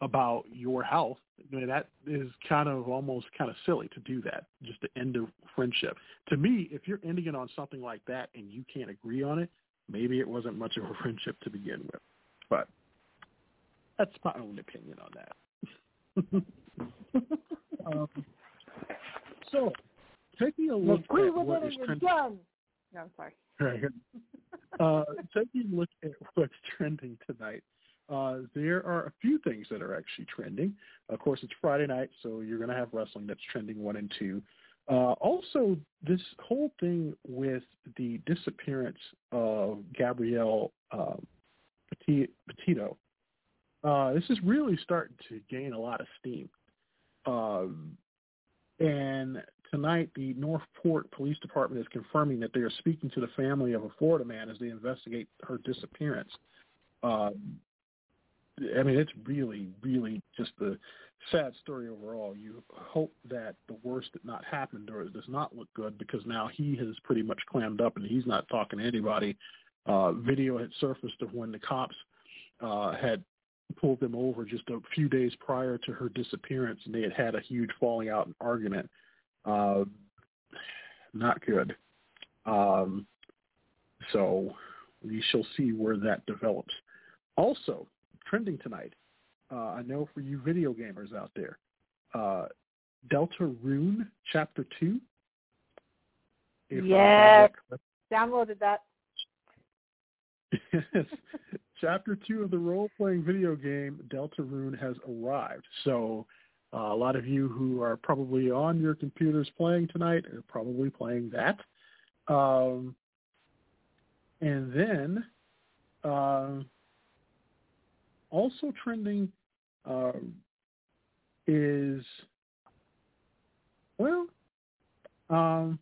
about your health. I mean, that is kind of almost kind of silly to do that, just to end a friendship. To me, if you're ending it on something like that and you can't agree on it, maybe it wasn't much of a friendship to begin with. But that's my own opinion on that. um, so, taking a look
Agree
at
with
what
it
is
and you're
trending.
done. No, I'm sorry.
Right. uh, taking a look at what's trending tonight, uh, there are a few things that are actually trending. Of course, it's Friday night, so you're going to have wrestling that's trending one and two. Uh, also, this whole thing with the disappearance of Gabrielle uh, Petit- Petito, uh, this is really starting to gain a lot of steam. Um, and tonight, the North Port Police Department is confirming that they are speaking to the family of a Florida man as they investigate her disappearance. Um, I mean, it's really, really just a sad story overall. You hope that the worst did not happen or it does not look good because now he has pretty much clammed up and he's not talking to anybody. Uh, video had surfaced of when the cops uh, had pulled them over just a few days prior to her disappearance, and they had had a huge falling out and argument. Uh, not good. Um, so we shall see where that develops. Also, trending tonight, uh, I know for you video gamers out there, uh, Deltarune Chapter 2.
Yes. Downloaded that.
Yes. Chapter 2 of the role-playing video game Deltarune has arrived. So uh, a lot of you who are probably on your computers playing tonight are probably playing that. Um, and then uh, also trending uh, is, well, um,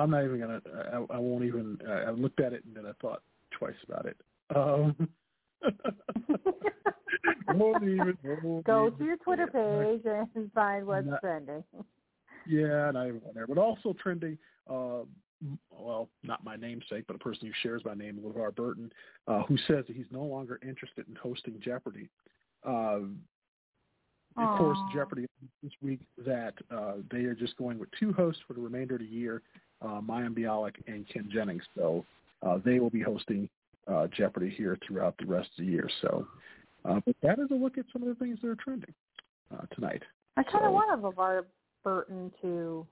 I'm not even gonna. I, I won't even. I, I looked at it and then I thought twice about it. Um, won't even, won't
Go
even
to your Twitter page and find what's
Not-
trending.
Yeah, not even on there. But also trending, uh, well, not my namesake, but a person who shares my name, LeVar Burton, uh, who says that he's no longer interested in hosting Jeopardy. Um, of course, Jeopardy this week that uh, they are just going with two hosts for the remainder of the year, uh, Mayim Bialik and Ken Jennings. So uh, they will be hosting uh, Jeopardy here throughout the rest of the year. So, uh, but that is a look at some of the things that are trending uh, tonight.
I kind of
So-
wanted LeVar Burton to.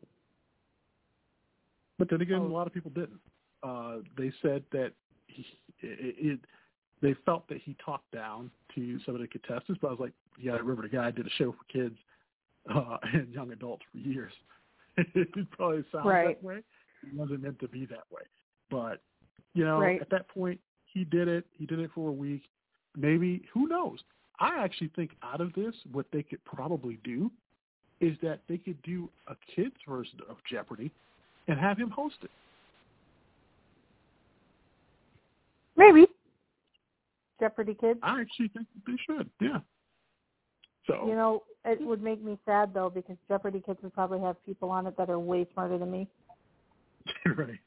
But then again,
Oh.
a lot of people didn't. Uh, they said that he, it, it, they felt that he talked down to some of the contestants. But I was like, yeah, I remember the guy did a show for kids uh, and young adults for years. it probably sounds
Right.
that way. It wasn't meant to be that way. But you know,
Right.
at that point, he did it. He did it for a week. Maybe who knows? I actually think out of this, what they could probably do is that they could do a kids version of Jeopardy and have him host it.
Maybe. Jeopardy kids.
I actually think they should. Yeah. So
You know, it would make me sad though because Jeopardy kids would probably have people on it that are way smarter than me.
right.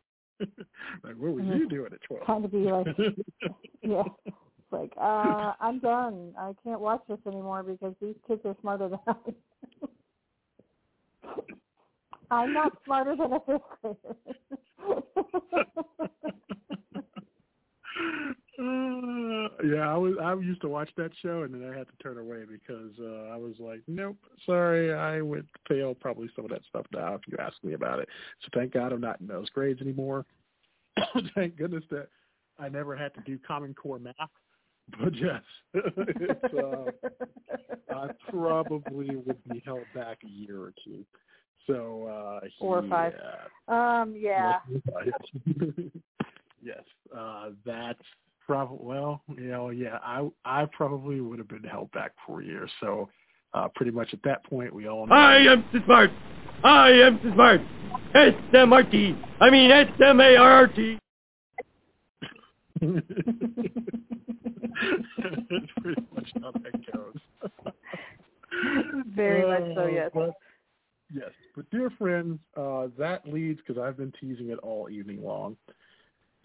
like, what were you doing at twelve?
Kind of be like, yeah, it's like, uh, I'm done. I can't watch this anymore because these kids are smarter than I. am. I'm not smarter than a fifth grader.
Uh, yeah, I was. I used to watch that show, and then I had to turn away because uh, I was like, "Nope, sorry, I would fail probably some of that stuff now if you ask me about it." So thank God I'm not in those grades anymore. thank goodness that I never had to do Common Core math. But yes, it's, uh, I probably would be held back a year or two. So uh,
Four or five.
yeah.
Um, yeah.
yes, uh, that's probably well, you know, yeah, I I probably would have been held back four years. So uh, pretty much at that point, we all know.
I am too smart. I am too smart. S-M-R-T. I mean S-M-A-R-R-T.
That's pretty much how that goes.
Very much so,
Uh,
yes.
But, yes, but dear friends, uh, that leads because I've been teasing it all evening long.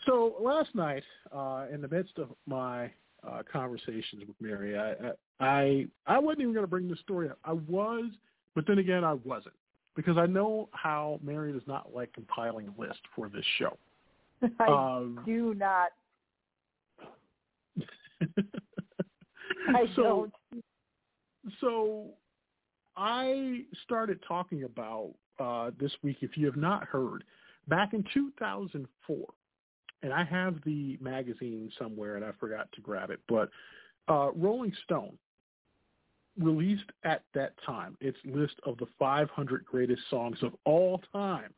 So last night, uh, in the midst of my uh, conversations with Mary, I, I I wasn't even going to bring this story up. I was, but then again, I wasn't because I know how Mary does not like compiling a list for this show.
I
Um,
do not. I
so,
don't.
So I started talking about uh, this week, if you have not heard, back in 2004, and I have the magazine somewhere and I forgot to grab it, but uh, Rolling Stone released at that time its list of the 500 greatest songs of all time.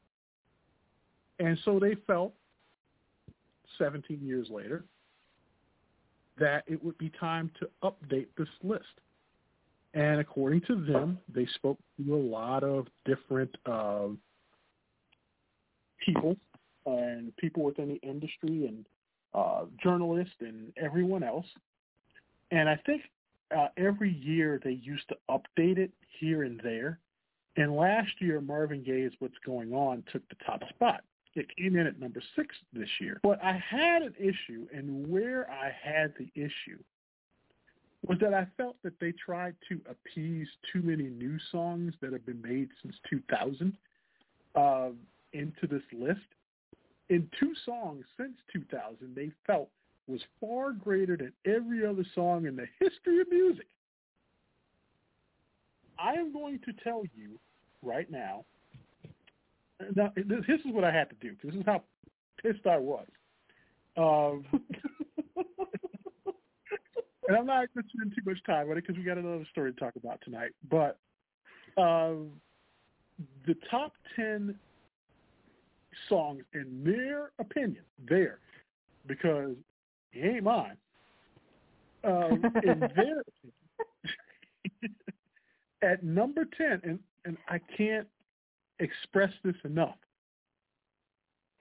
And so they felt 17 years later that it would be time to update this list. And according to them, they spoke to a lot of different uh, people and people within the industry and uh, journalists and everyone else. And I think uh, every year they used to update it here and there. And last year, Marvin Gaye's What's Going On took the top spot. It came in at number six this year. But I had an issue, and where I had the issue was that I felt that they tried to appease too many new songs that have been made since 2000 uh, into this list. In two songs since 2000, they felt was far greater than every other song in the history of music. I am going to tell you right now. Now, this is what I had to do. This is how pissed I was. Um, and I'm not going to spend too much time on it because we got another story to talk about tonight. But um, the top ten songs, in their opinion, there because he ain't mine. Um, in their at number ten, and and I can't express this enough.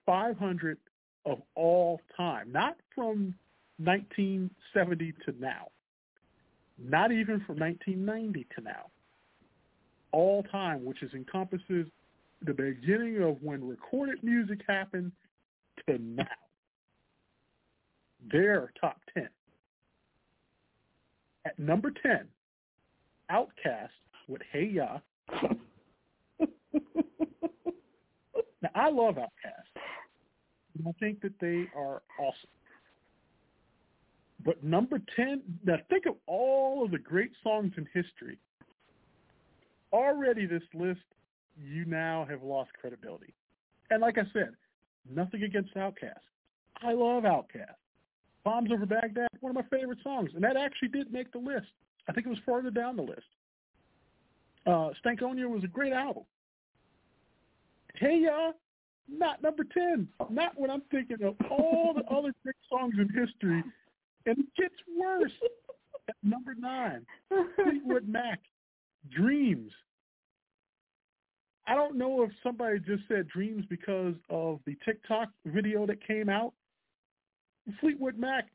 Five hundred of all time, not from 1970 to now, not even from 1990 to now, all time, which is encompasses the beginning of when recorded music happened to now. Their top 10. At number 10, OutKast with Hey Ya. now, I love OutKast. I think that they are awesome. But number 10, now think of all of the great songs in history. Already this list, you now have lost credibility. And like I said, nothing against OutKast. I love OutKast. Bombs Over Baghdad, one of my favorite songs. And that actually did make the list. I think it was farther down the list. Uh, Stankonia was a great album. Hey Ya, not number 10. Not when I'm thinking of all the other great songs in history and it gets worse. At number nine, Fleetwood Mac, Dreams. I don't know if somebody just said Dreams because of the TikTok video that came out. Fleetwood Mac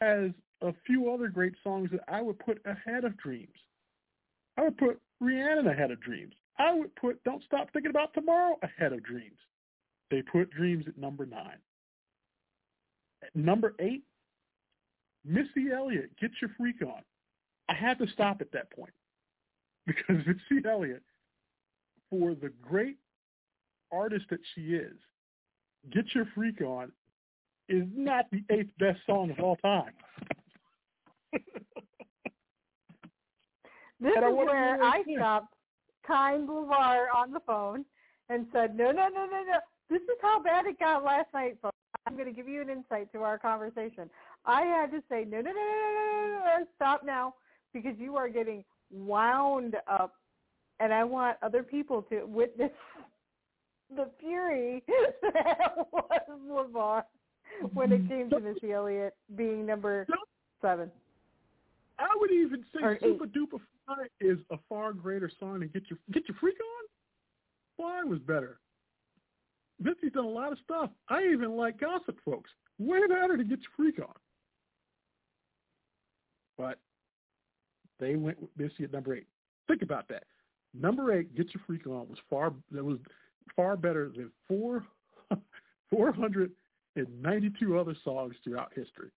has a few other great songs that I would put ahead of Dreams. I would put Rhiannon ahead of Dreams. I would put Don't Stop Thinking About Tomorrow ahead of Dreams. They put Dreams at number nine. At number eight, Missy Elliott, get your freak on. I had to stop at that point because Missy Elliott, for the great artist that she is, Get Your Freak On is not the eighth best song of all time.
this is where I stopped Kind Levar on the phone and said, no, no, no, no, no. This is how bad it got last night, folks. I'm going to give you an insight to our conversation. I had to say, no, no, no, no, no, no, no, stop now, because you are getting wound up, and I want other people to witness the fury that was Levar when it came to Missy Elliott being number seven.
I would even say Supa Dupa Fly is a far greater song than Get Your Get Your Freak On. Fly was better. Missy's done a lot of stuff. I even like Gossip Folks. Way better to Get Your Freak On. But they went with Missy at number eight. Think about that. Number eight, Get Your Freak On was far that was far better than four four hundred and ninety two other songs throughout history.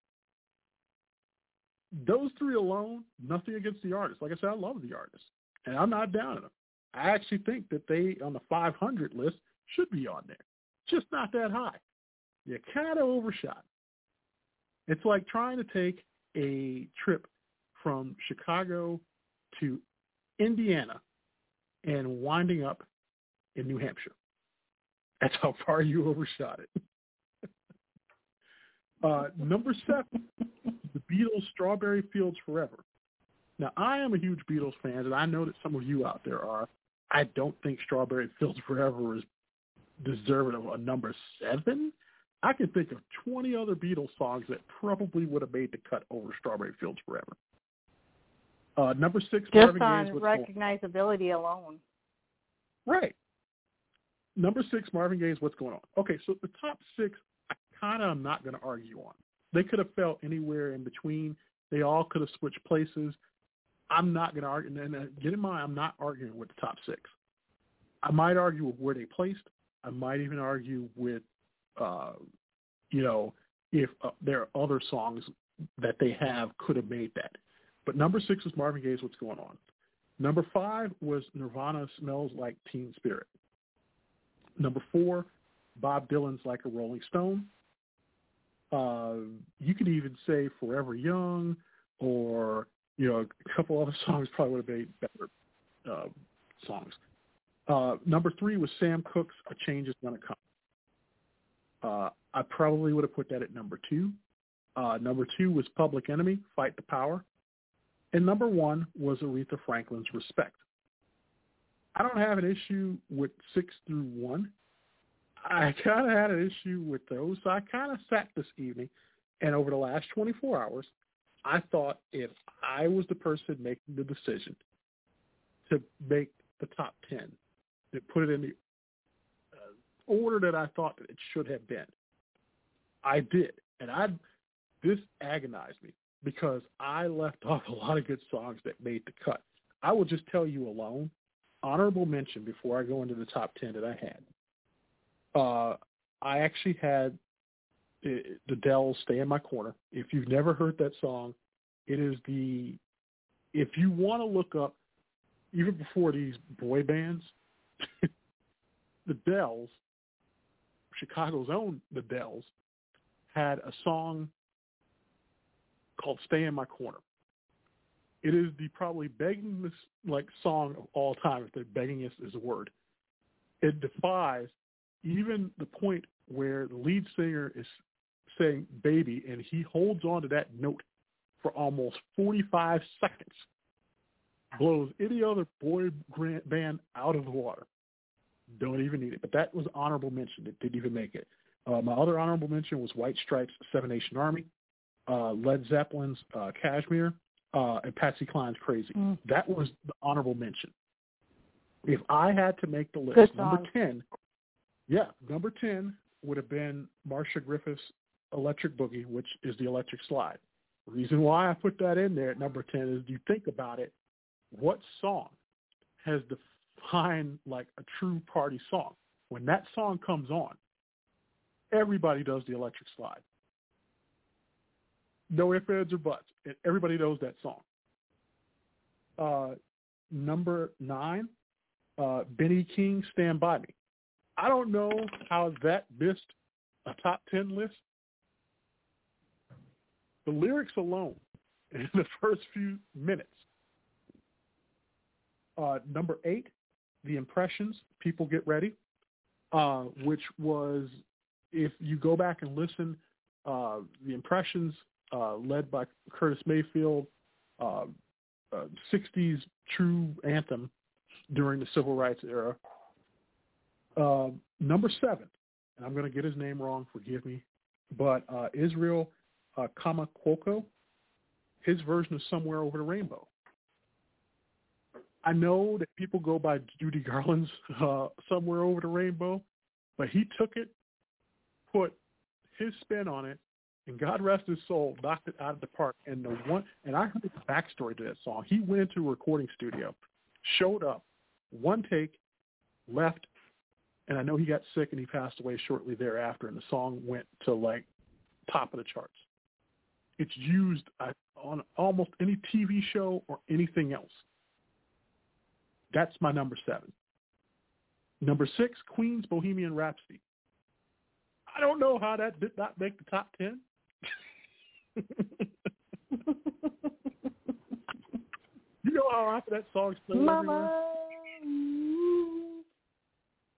Those three alone, nothing against the artists. Like I said, I love the artists, and I'm not down on them. I actually think that they on the 500 list should be on there, just not that high. You kind of overshot. It's like trying to take a trip from Chicago to Indiana and winding up in New Hampshire. That's how far you overshot it. uh, number seven, the Beatles' Strawberry Fields Forever. Now, I am a huge Beatles fan, and I know that some of you out there are. I don't think Strawberry Fields Forever is deserving of a number seven. I can think of 20 other Beatles songs that probably would have made the cut over Strawberry Fields Forever. Uh, number six,
Just
Marvin
on
Gaye's
recognizability alone.
Right. Number six, Marvin Gaye's What's Going On. Okay, so the top six, I kind of am not going to argue on. They could have fell anywhere in between. They all could have switched places. I'm not going to argue. And uh, get in mind, I'm not arguing with the top six. I might argue with where they placed. I might even argue with, uh, you know, if uh, there are other songs that they have could have made that. But number six was Marvin Gaye's What's Going On. Number five was Nirvana Smells Like Teen Spirit. Number four, Bob Dylan's Like a Rolling Stone. Uh, you could even say Forever Young or, you know, a couple other songs probably would have made better uh, songs. Uh, number three was Sam Cooke's A Change Is Gonna Come. Uh, I probably would have put that at number two. Uh, number two was Public Enemy, Fight the Power. And number one was Aretha Franklin's Respect. I don't have an issue with six through one. I kind of had an issue with those. So I kind of sat this evening, and over the last 24 hours, I thought if I was the person making the decision to make the top 10, to put it in the uh, order that I thought it should have been, I did. And I this agonized me because I left off a lot of good songs that made the cut. I will just tell you alone, honorable mention before I go into the top 10 that I had. Uh, I actually had the, the Dells Stay in My Corner. If you've never heard that song, it is the, if you want to look up, even before these boy bands, the Dells, Chicago's own The Dells, had a song called "Stay in My Corner." It is the probably beggingest like song of all time. If the beggingest is a word, it defies even the point where the lead singer is saying "baby" and he holds on to that note for almost 45 seconds, blows any other boy band out of the water. Don't even need it. But that was honorable mention. It didn't even make it. Uh, my other honorable mention was White Stripes' Seven Nation Army uh, Led Zeppelin's uh, Kashmir, uh, and Patsy Cline's Crazy.
Mm.
That was the honorable mention. If I had to make the list, number
song.
10, yeah, number 10 would have been Marcia Griffith's Electric Boogie, which is the electric slide. Reason why I put that in there at number 10 is you think about it, what song has defined like a true party song? When that song comes on, everybody does the electric slide no ifs, ands, or buts. And everybody knows that song. Uh, number nine, uh, Benny King, Stand By Me. I don't know how that missed a top 10 list. The lyrics alone in the first few minutes. Uh, number eight, The Impressions, People Get Ready, uh, which was, if you go back and listen, uh, The Impressions uh, led by Curtis Mayfield, uh, uh, 60s true anthem during the civil rights era. Uh, number seven, and I'm going to get his name wrong, forgive me, but uh, Israel uh, his version of Somewhere Over the Rainbow. I know that people go by Judy Garland's uh, Somewhere Over the Rainbow, but he took it, put his spin on it, and God rest his soul, knocked it out of the park. And the one, and I heard the backstory to that song. He went into a recording studio, showed up, one take, left, and I know he got sick and he passed away shortly thereafter. And the song went to like top of the charts. It's used on almost any TV show or anything else. That's my number seven. Number six, Queen's Bohemian Rhapsody. I don't know how that did not make the top ten. You know how often that song's played
Mama.
everywhere?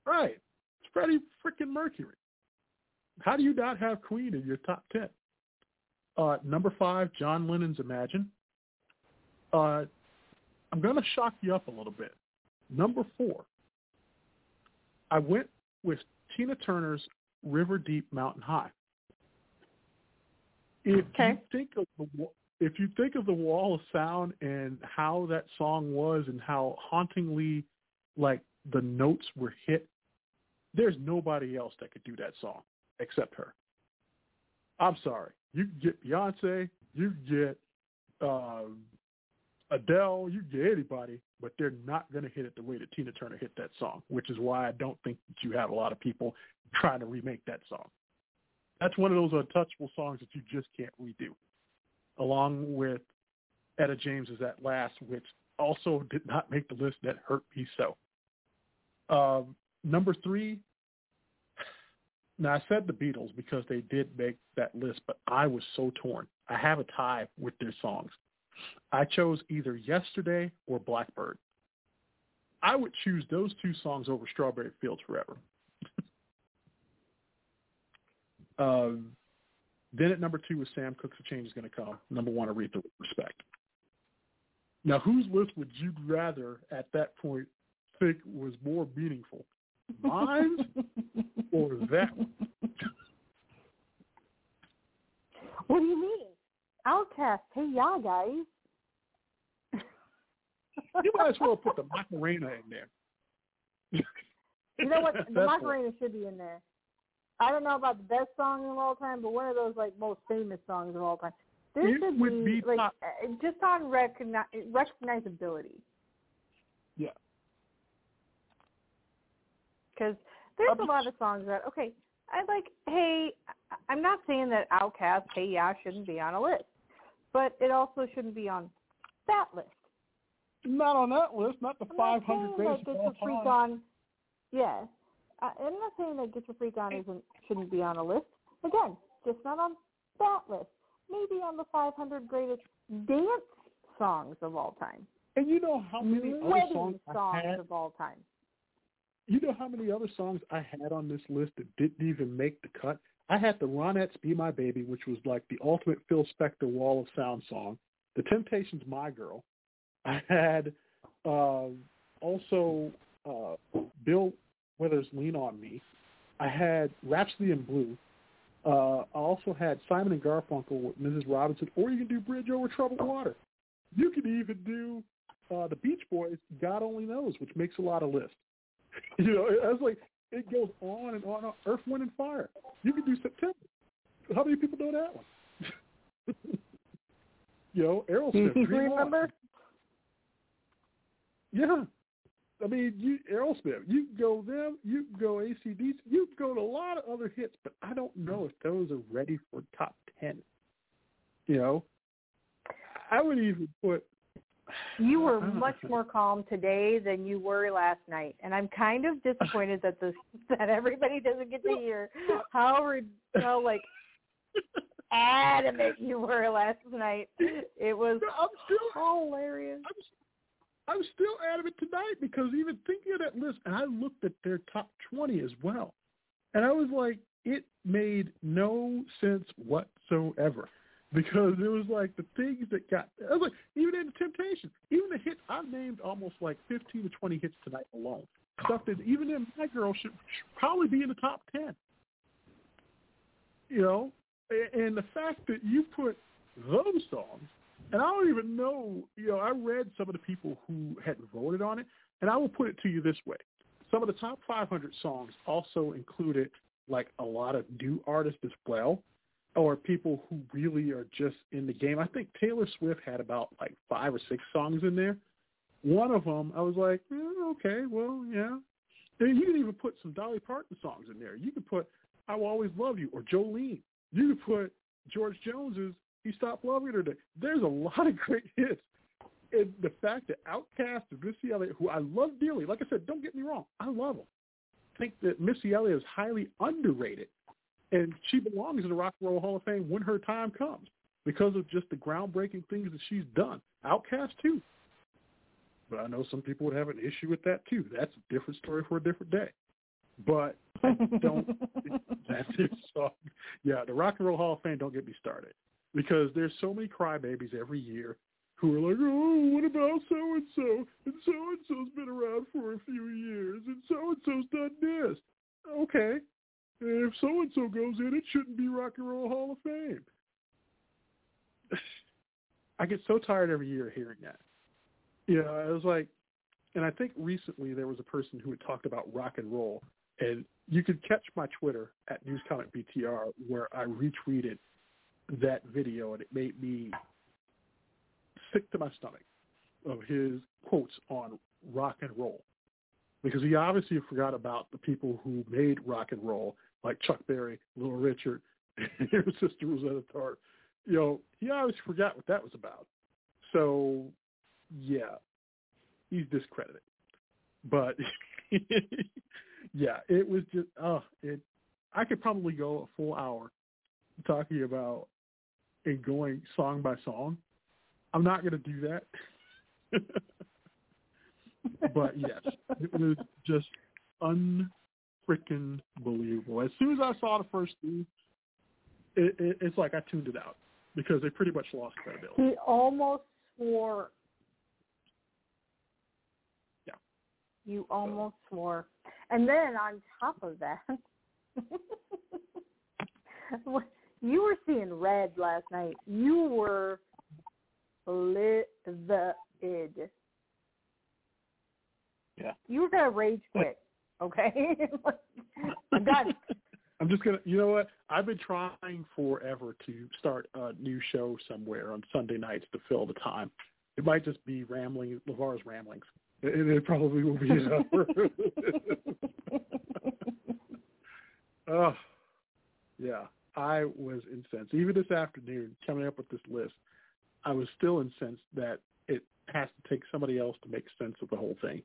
Right. It's Freddie freaking Mercury. How do you not have Queen in your top ten? Uh, number five, John Lennon's Imagine. Uh, I'm going to shock you up a little bit. Number four, I went with Tina Turner's River Deep Mountain High. If
Okay.
you think of the if you think of the Wall of Sound and how that song was and how hauntingly, like the notes were hit, there's nobody else that could do that song except her. I'm sorry. You get Beyonce, you get uh, Adele, you get anybody, but they're not going to hit it the way that Tina Turner hit that song, which is why I don't think that you have a lot of people trying to remake that song. That's one of those untouchable songs that you just can't redo, along with Etta James's At Last, which also did not make the list. That hurt me so. Um, number three, now I said the Beatles because they did make that list, but I was so torn. I have a tie with their songs. I chose either Yesterday or Blackbird. I would choose those two songs over Strawberry Fields Forever. Um, then at number two was Sam Cooke's A Change Is Going to Come. Number one, Aretha Respect. Now, whose list would you rather at that point think was more meaningful? Mine or that one?
What do you mean? OutKast, hey y'all guys.
you might as well put the Macarena in there.
You know what? The Macarena should be in there. I don't know about the best song of all time, but one of those like most famous songs of all time. This
It
should
would
be,
be
like
top-
uh, just on recogni- recognizability
Yeah.
because there's a lot of songs that okay. I like. Hey, I'm not saying that OutKast, Hey Ya shouldn't be on a list, but it also shouldn't be on that list.
Not on that list, not the
I'm
500
saying
greatest
that
of
Get
all
Your Freak. On. Yeah, I, I'm not saying that Get Your Freak On isn't shouldn't be on a list. Again, just not on that list. Maybe on the 500 greatest dance songs of all time.
And you know how many other
Wedding
songs I had?
of all time.
You know how many other songs I had on this list that didn't even make the cut? I had the Ronettes "Be My Baby," which was like the ultimate Phil Spector Wall of Sound song. The Temptations' "My Girl." I had uh, also uh, Bill Withers' "Lean on Me." I had Rhapsody in Blue. Uh, I also had Simon and Garfunkel with Mrs. Robinson, or you can do Bridge Over Troubled Water. You could even do uh, the Beach Boys, God Only Knows, which makes a lot of lists. You know, I was like, it goes on and on. and on. Earth, Wind, and Fire. You can do September. How many people know that one? you know, Aerosmith.
You
Dream On.
remember?
Yeah. I mean, you Aerosmith. You can go them. You can go ACDC. You can go to a lot of other hits, but I don't know if those are ready for top ten. You know, I would even put.
You were much more calm today than you were last night, and I'm kind of disappointed that this that everybody doesn't get to hear how how like adamant you were last night. It was
I'm still
hilarious.
I'm still adamant tonight because even thinking of that list, and I looked at their top 20 as well, and I was like, it made no sense whatsoever because it was like the things that got. I was like, even in Temptations, even the hits, I named almost like 15 to 20 hits tonight alone. Stuff that even in my girl should, should probably be in the top 10. You know, and the fact that you put those songs and I don't even know, you know, I read some of the people who had voted on it, and I will put it to you this way. Some of the top 500 songs also included like a lot of new artists as well, or people who really are just in the game. I think Taylor Swift had about like five or six songs in there. One of them, I was like, eh, okay, well, yeah. And you can even put some Dolly Parton songs in there. You could put "I Will Always Love You" or Jolene. You could put George Jones's "He Stopped Loving Her." Today. There's a lot of great hits. And the fact that Outkast and Missy Elliott, who I love dearly, like I said, don't get me wrong, I love them. I think that Missy Elliott is highly underrated, and she belongs in the Rock and Roll Hall of Fame when her time comes because of just the groundbreaking things that she's done. Outkast too, but I know some people would have an issue with that too. That's a different story for a different day. But I don't think that's his song. Yeah, the Rock and Roll Hall of Fame. Don't get me started because there's so many crybabies every year who are like, oh, what about so and so? And so and so's been around for a few years, and so and so's done this. Okay, if so and so goes in, it shouldn't be Rock and Roll Hall of Fame. I get so tired every year hearing that. You know, I was like, and I think recently there was a person who had talked about rock and roll, and you could catch my Twitter at NewsComicBTR where I retweeted that video, and it made me sick to my stomach of his quotes on rock and roll because he obviously forgot about the people who made rock and roll, like Chuck Berry, Little Richard, his sister Rosetta Tharpe. You know, he obviously forgot what that was about. So, yeah, he's discredited. But yeah, it was just oh, it. I could probably go a full hour talking about and going song by song. I'm not going to do that. but yes, it was just unfreaking believable. As soon as I saw the first two, it, it, it's like I tuned it out because they pretty much lost credibility.
He almost swore.
Yeah.
You almost swore. And then on top of that, you were seeing red last night. You were livid.
Yeah.
You were gonna rage quit, okay? I'm done.
I'm just gonna. You know what? I've been trying forever to start a new show somewhere on Sunday nights to fill the time. It might just be rambling, LeVar's ramblings. It, it probably will be an hour. oh, yeah. I was incensed. Even this afternoon, coming up with this list, I was still incensed that it has to take somebody else to make sense of the whole thing.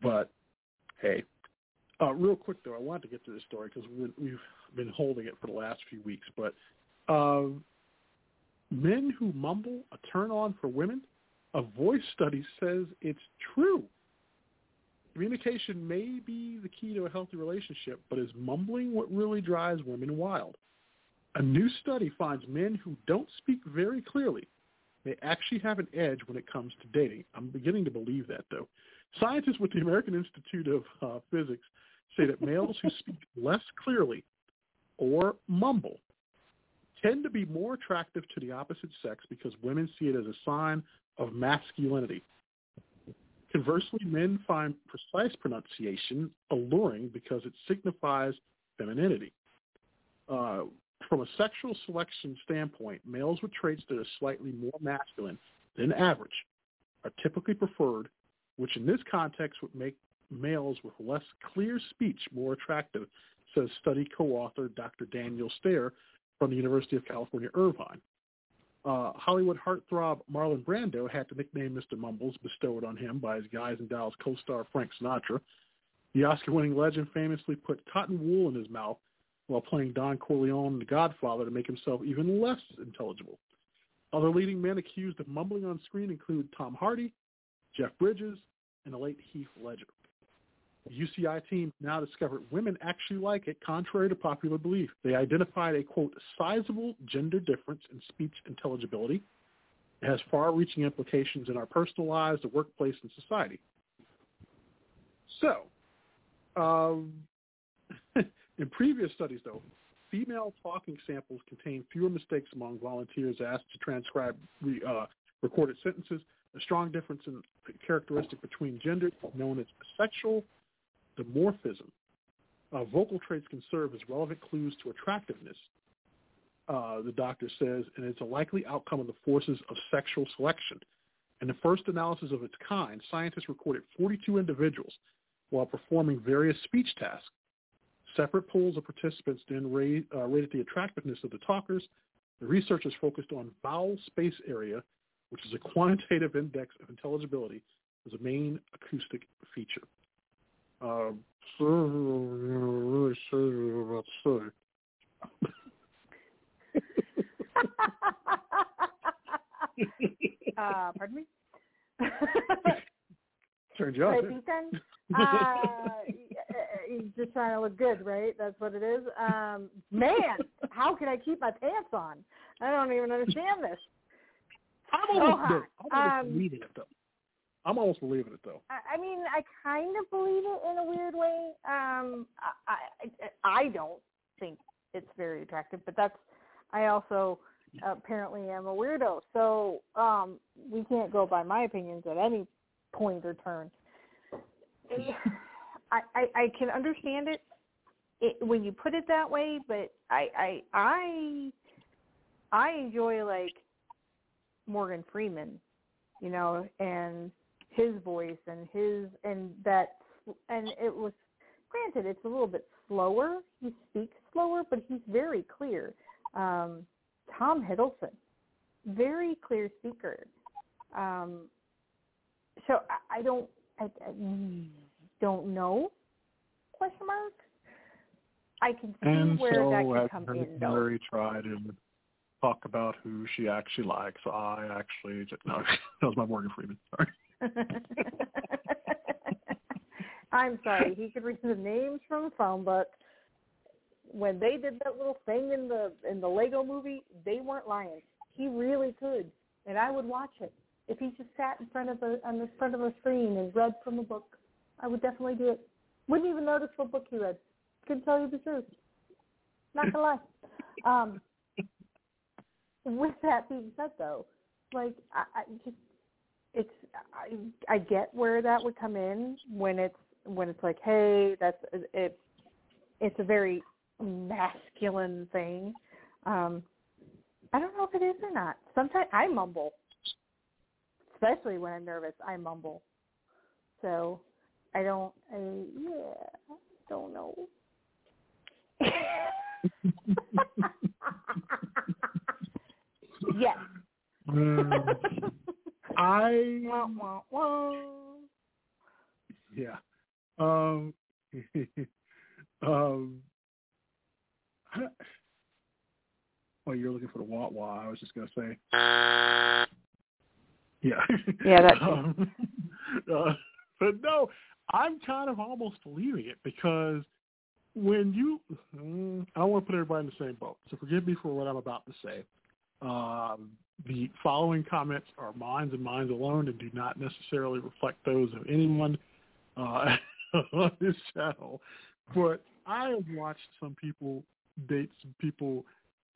But hey, uh, real quick though, I wanted to get to this story because we've been holding it for the last few weeks. But uh, men who mumble a turn on for women, a voice study says it's true. Communication may be the key to a healthy relationship, but is mumbling what really drives women wild? A new study finds men who don't speak very clearly may actually have an edge when it comes to dating. I'm beginning to believe that, though. Scientists with the American Institute of uh, Physics say that males who speak less clearly or mumble tend to be more attractive to the opposite sex because women see it as a sign of masculinity. Conversely, men find precise pronunciation alluring because it signifies femininity. Uh, from a sexual selection standpoint, males with traits that are slightly more masculine than average are typically preferred, which in this context would make males with less clear speech more attractive, says study co-author Dr. Daniel Stair from the University of California, Irvine. Uh, Hollywood heartthrob Marlon Brando had the nickname Mr. Mumbles bestowed on him by his Guys and Dolls co-star Frank Sinatra. The Oscar-winning legend famously put cotton wool in his mouth while playing Don Corleone in The Godfather to make himself even less intelligible. Other leading men accused of mumbling on screen include Tom Hardy, Jeff Bridges, and the late Heath Ledger. The UCI team now discovered women actually like it, contrary to popular belief. They identified a, quote, sizable gender difference in speech intelligibility. It has far-reaching implications in our personal lives, the workplace, and society. So, um, in previous studies, though, female talking samples contain fewer mistakes among volunteers asked to transcribe re, uh, recorded sentences. A strong difference in characteristic between genders, known as sexual dimorphism. Uh, vocal traits can serve as relevant clues to attractiveness, uh, the doctor says, and it's a likely outcome of the forces of sexual selection. In the first analysis of its kind, scientists recorded 42 individuals while performing various speech tasks. Separate pools of participants then rate, uh, rated the attractiveness of the talkers. The researchers focused on vowel space area, which is a quantitative index of intelligibility as a main acoustic feature. Um, so, really sorry about to
uh, pardon me?
Turned you.
Ethan? Uh, just trying to look good, right? That's what it is. Um, man, how can I keep my pants on? I don't even understand this.
I'm almost. I'm almost
Um,
believing it though. I'm almost believing it though.
I I mean, I kind of believe it in a weird way. Um, I, I I don't think it's very attractive, but that's. I also apparently am a weirdo. So um, we can't go by my opinions at any point or turn. I, I can understand it, it when you put it that way, but I I I I enjoy like Morgan Freeman, you know, and his voice and his and that and it was granted it's a little bit slower. He speaks slower, but he's very clear. Um, Tom Hiddleston, very clear speaker. Um, so I, I don't I, I don't know question mark. I can see
And
where
so
that could come in.
Mary tried to talk about who she actually likes, I actually just, no, that was my Morgan Freeman. Sorry.
I'm sorry, he could read the names from the phone book. When they did that little thing in the in the Lego movie, they weren't lying. He really could, and I would watch it. If he just sat in front of a on the front of a screen and read from a book, I would definitely do it. Wouldn't even notice what book he read. Couldn't tell you the truth. Not gonna lie. Um, with that being said, though, like I, I just it's I I get where that would come in when it's when it's like, hey, that's it. It's a very masculine thing. Um, I don't know if it is or not. Sometimes I mumble, especially when I'm nervous. I mumble, so I don't. I yeah, don't know. yes.
Um, I
Wah, wah, wah.
yeah. Um, um, I- oh, you're looking for the wah wah. I was just gonna say. Yeah.
Yeah, that too.
um, uh, but no, I'm kind of almost it because when you, mm, I don't want to put everybody in the same boat, so forgive me for what I'm about to say. Um, the following comments are mine and mine alone and do not necessarily reflect those of anyone uh, on this channel. But I have watched some people date some people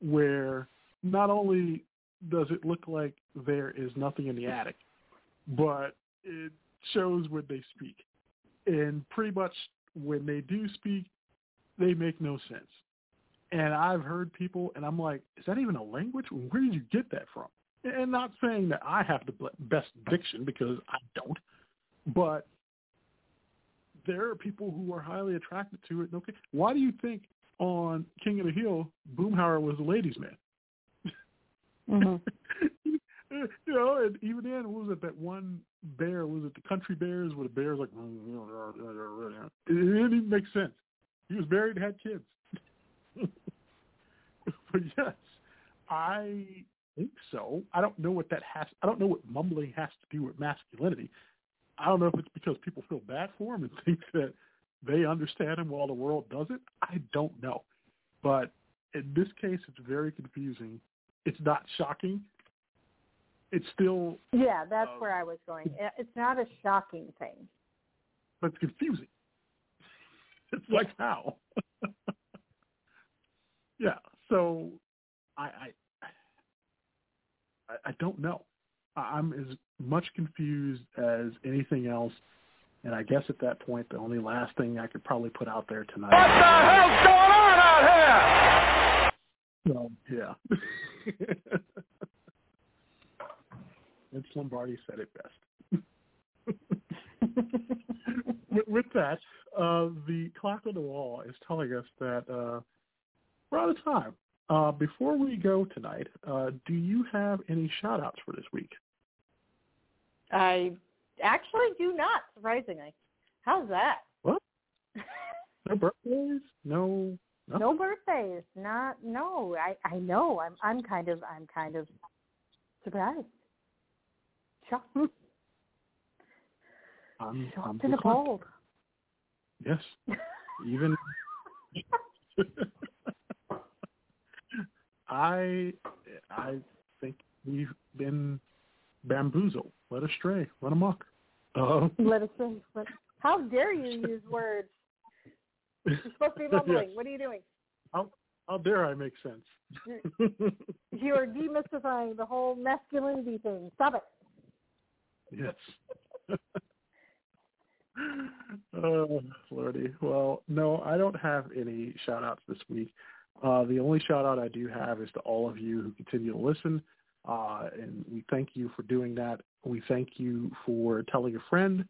where not only does it look like there is nothing in the attic, but it shows when they speak. And pretty much when they do speak, they make no sense. And I've heard people, and I'm like, is that even a language? Where did you get that from? And not saying that I have the best diction because I don't, but there are people who are highly attracted to it. Okay, why do you think on King of the Hill, Boomhauer was a ladies' man?
Mm-hmm.
you know, and even then, what was it that one bear? Was it the country bears where the bears like? Mm, it didn't even make sense. He was married and had kids. but yes, I think so. I don't know what that has. I don't know what mumbling has to do with masculinity. I don't know if it's because people feel bad for him and think that they understand him while the world doesn't. I don't know. But in this case, it's very confusing. It's not shocking. It's still,
Yeah, that's um, where I was going. It's not a shocking thing.
but it's confusing. It's like how? yeah. So I, I I I don't know. I- I'm as much confused as anything else. And I guess at that point, the only last thing I could probably put out there tonight.
What the hell's going on out here?
So, yeah. Vince Lombardi said it best. with, with that, uh, the clock on the wall is telling us that uh, we're out of time. Uh, before we go tonight, uh, do you have any shout-outs for this week?
I actually do not, surprisingly. How's that?
What? No birthdays? No. No.
No birthdays. Not no. I I know. I'm I'm kind of I'm kind of surprised. Shocked.
I'm, I'm
Shocked and
just-
appalled.
Yes. Even I I think we've been bamboozled, led astray, run amok. Uh,
Let us see. Let- How dare you use words? You're supposed to be mumbling.
Yes.
What are you doing?
How, How dare I make sense?
You are demystifying the whole masculinity thing. Stop it.
Yes. oh, Lordy. Well, no, I don't have any shout outs this week. Uh, the only shout out I do have is to all of you who continue to listen. Uh, and we thank you for doing that. We thank you for telling a friend.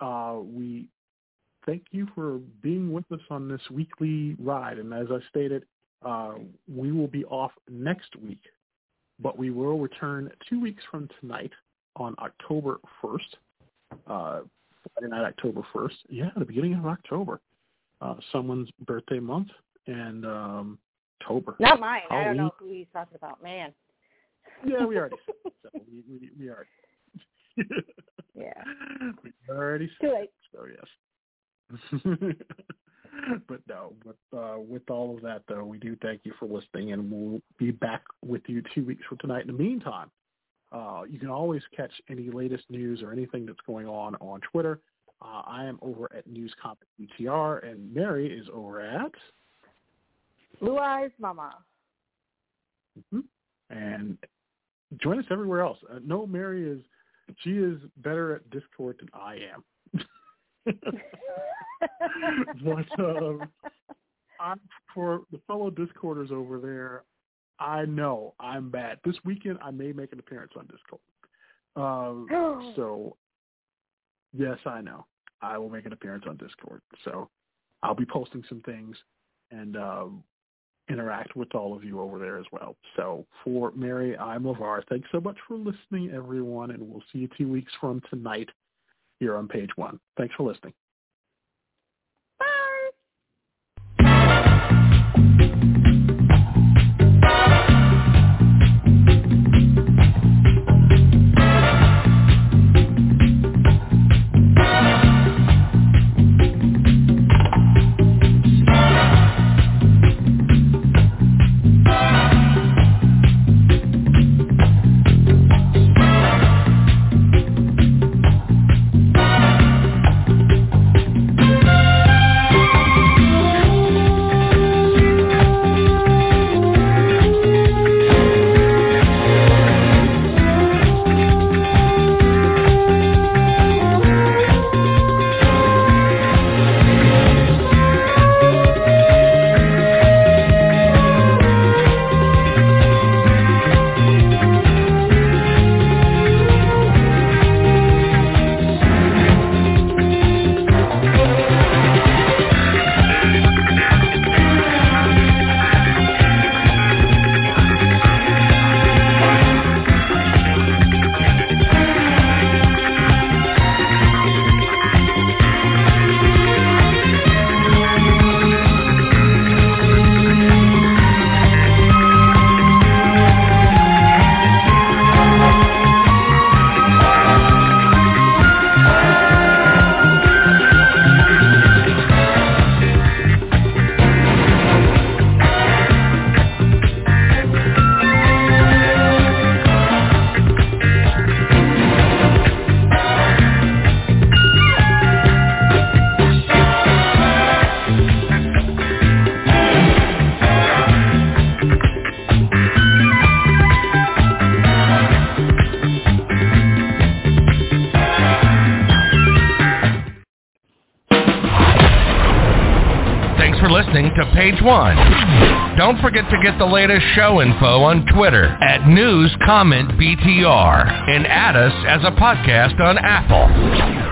Uh, we thank you for being with us on this weekly ride. And as I stated, uh, we will be off next week, but we will return two weeks from tonight on October 1st. Uh, Friday night, October 1st. Yeah, the beginning of October. Uh, someone's birthday month and um, October.
Not mine. I don't know who he's talking about. Man.
Yeah, we already said so. We, we, we already.
Yeah.
we already
Too late.
so. Yes. but no, with uh, with all of that though, we do thank you for listening, and we'll be back with you two weeks from tonight. In the meantime, uh, you can always catch any latest news or anything that's going on on Twitter. Uh, I am over at News Comic BTR, and Mary is over at.
Blue Eyes Mama.
Mhm. And join us everywhere else. Uh, no, Mary is she is better at Discord than I am. but um, I'm, for the fellow Discorders over there, I know I'm bad. This weekend I may make an appearance on Discord. Um, so yes, I know I will make an appearance on Discord. So I'll be posting some things and um, interact with all of you over there as well. So for Mary, I'm LeVar. Thanks so much for listening, everyone, and we'll see you two weeks from tonight here on page one. Thanks for listening.
Page One. Don't forget to get the latest show info on Twitter at News Comic BTR and add us as a podcast on Apple.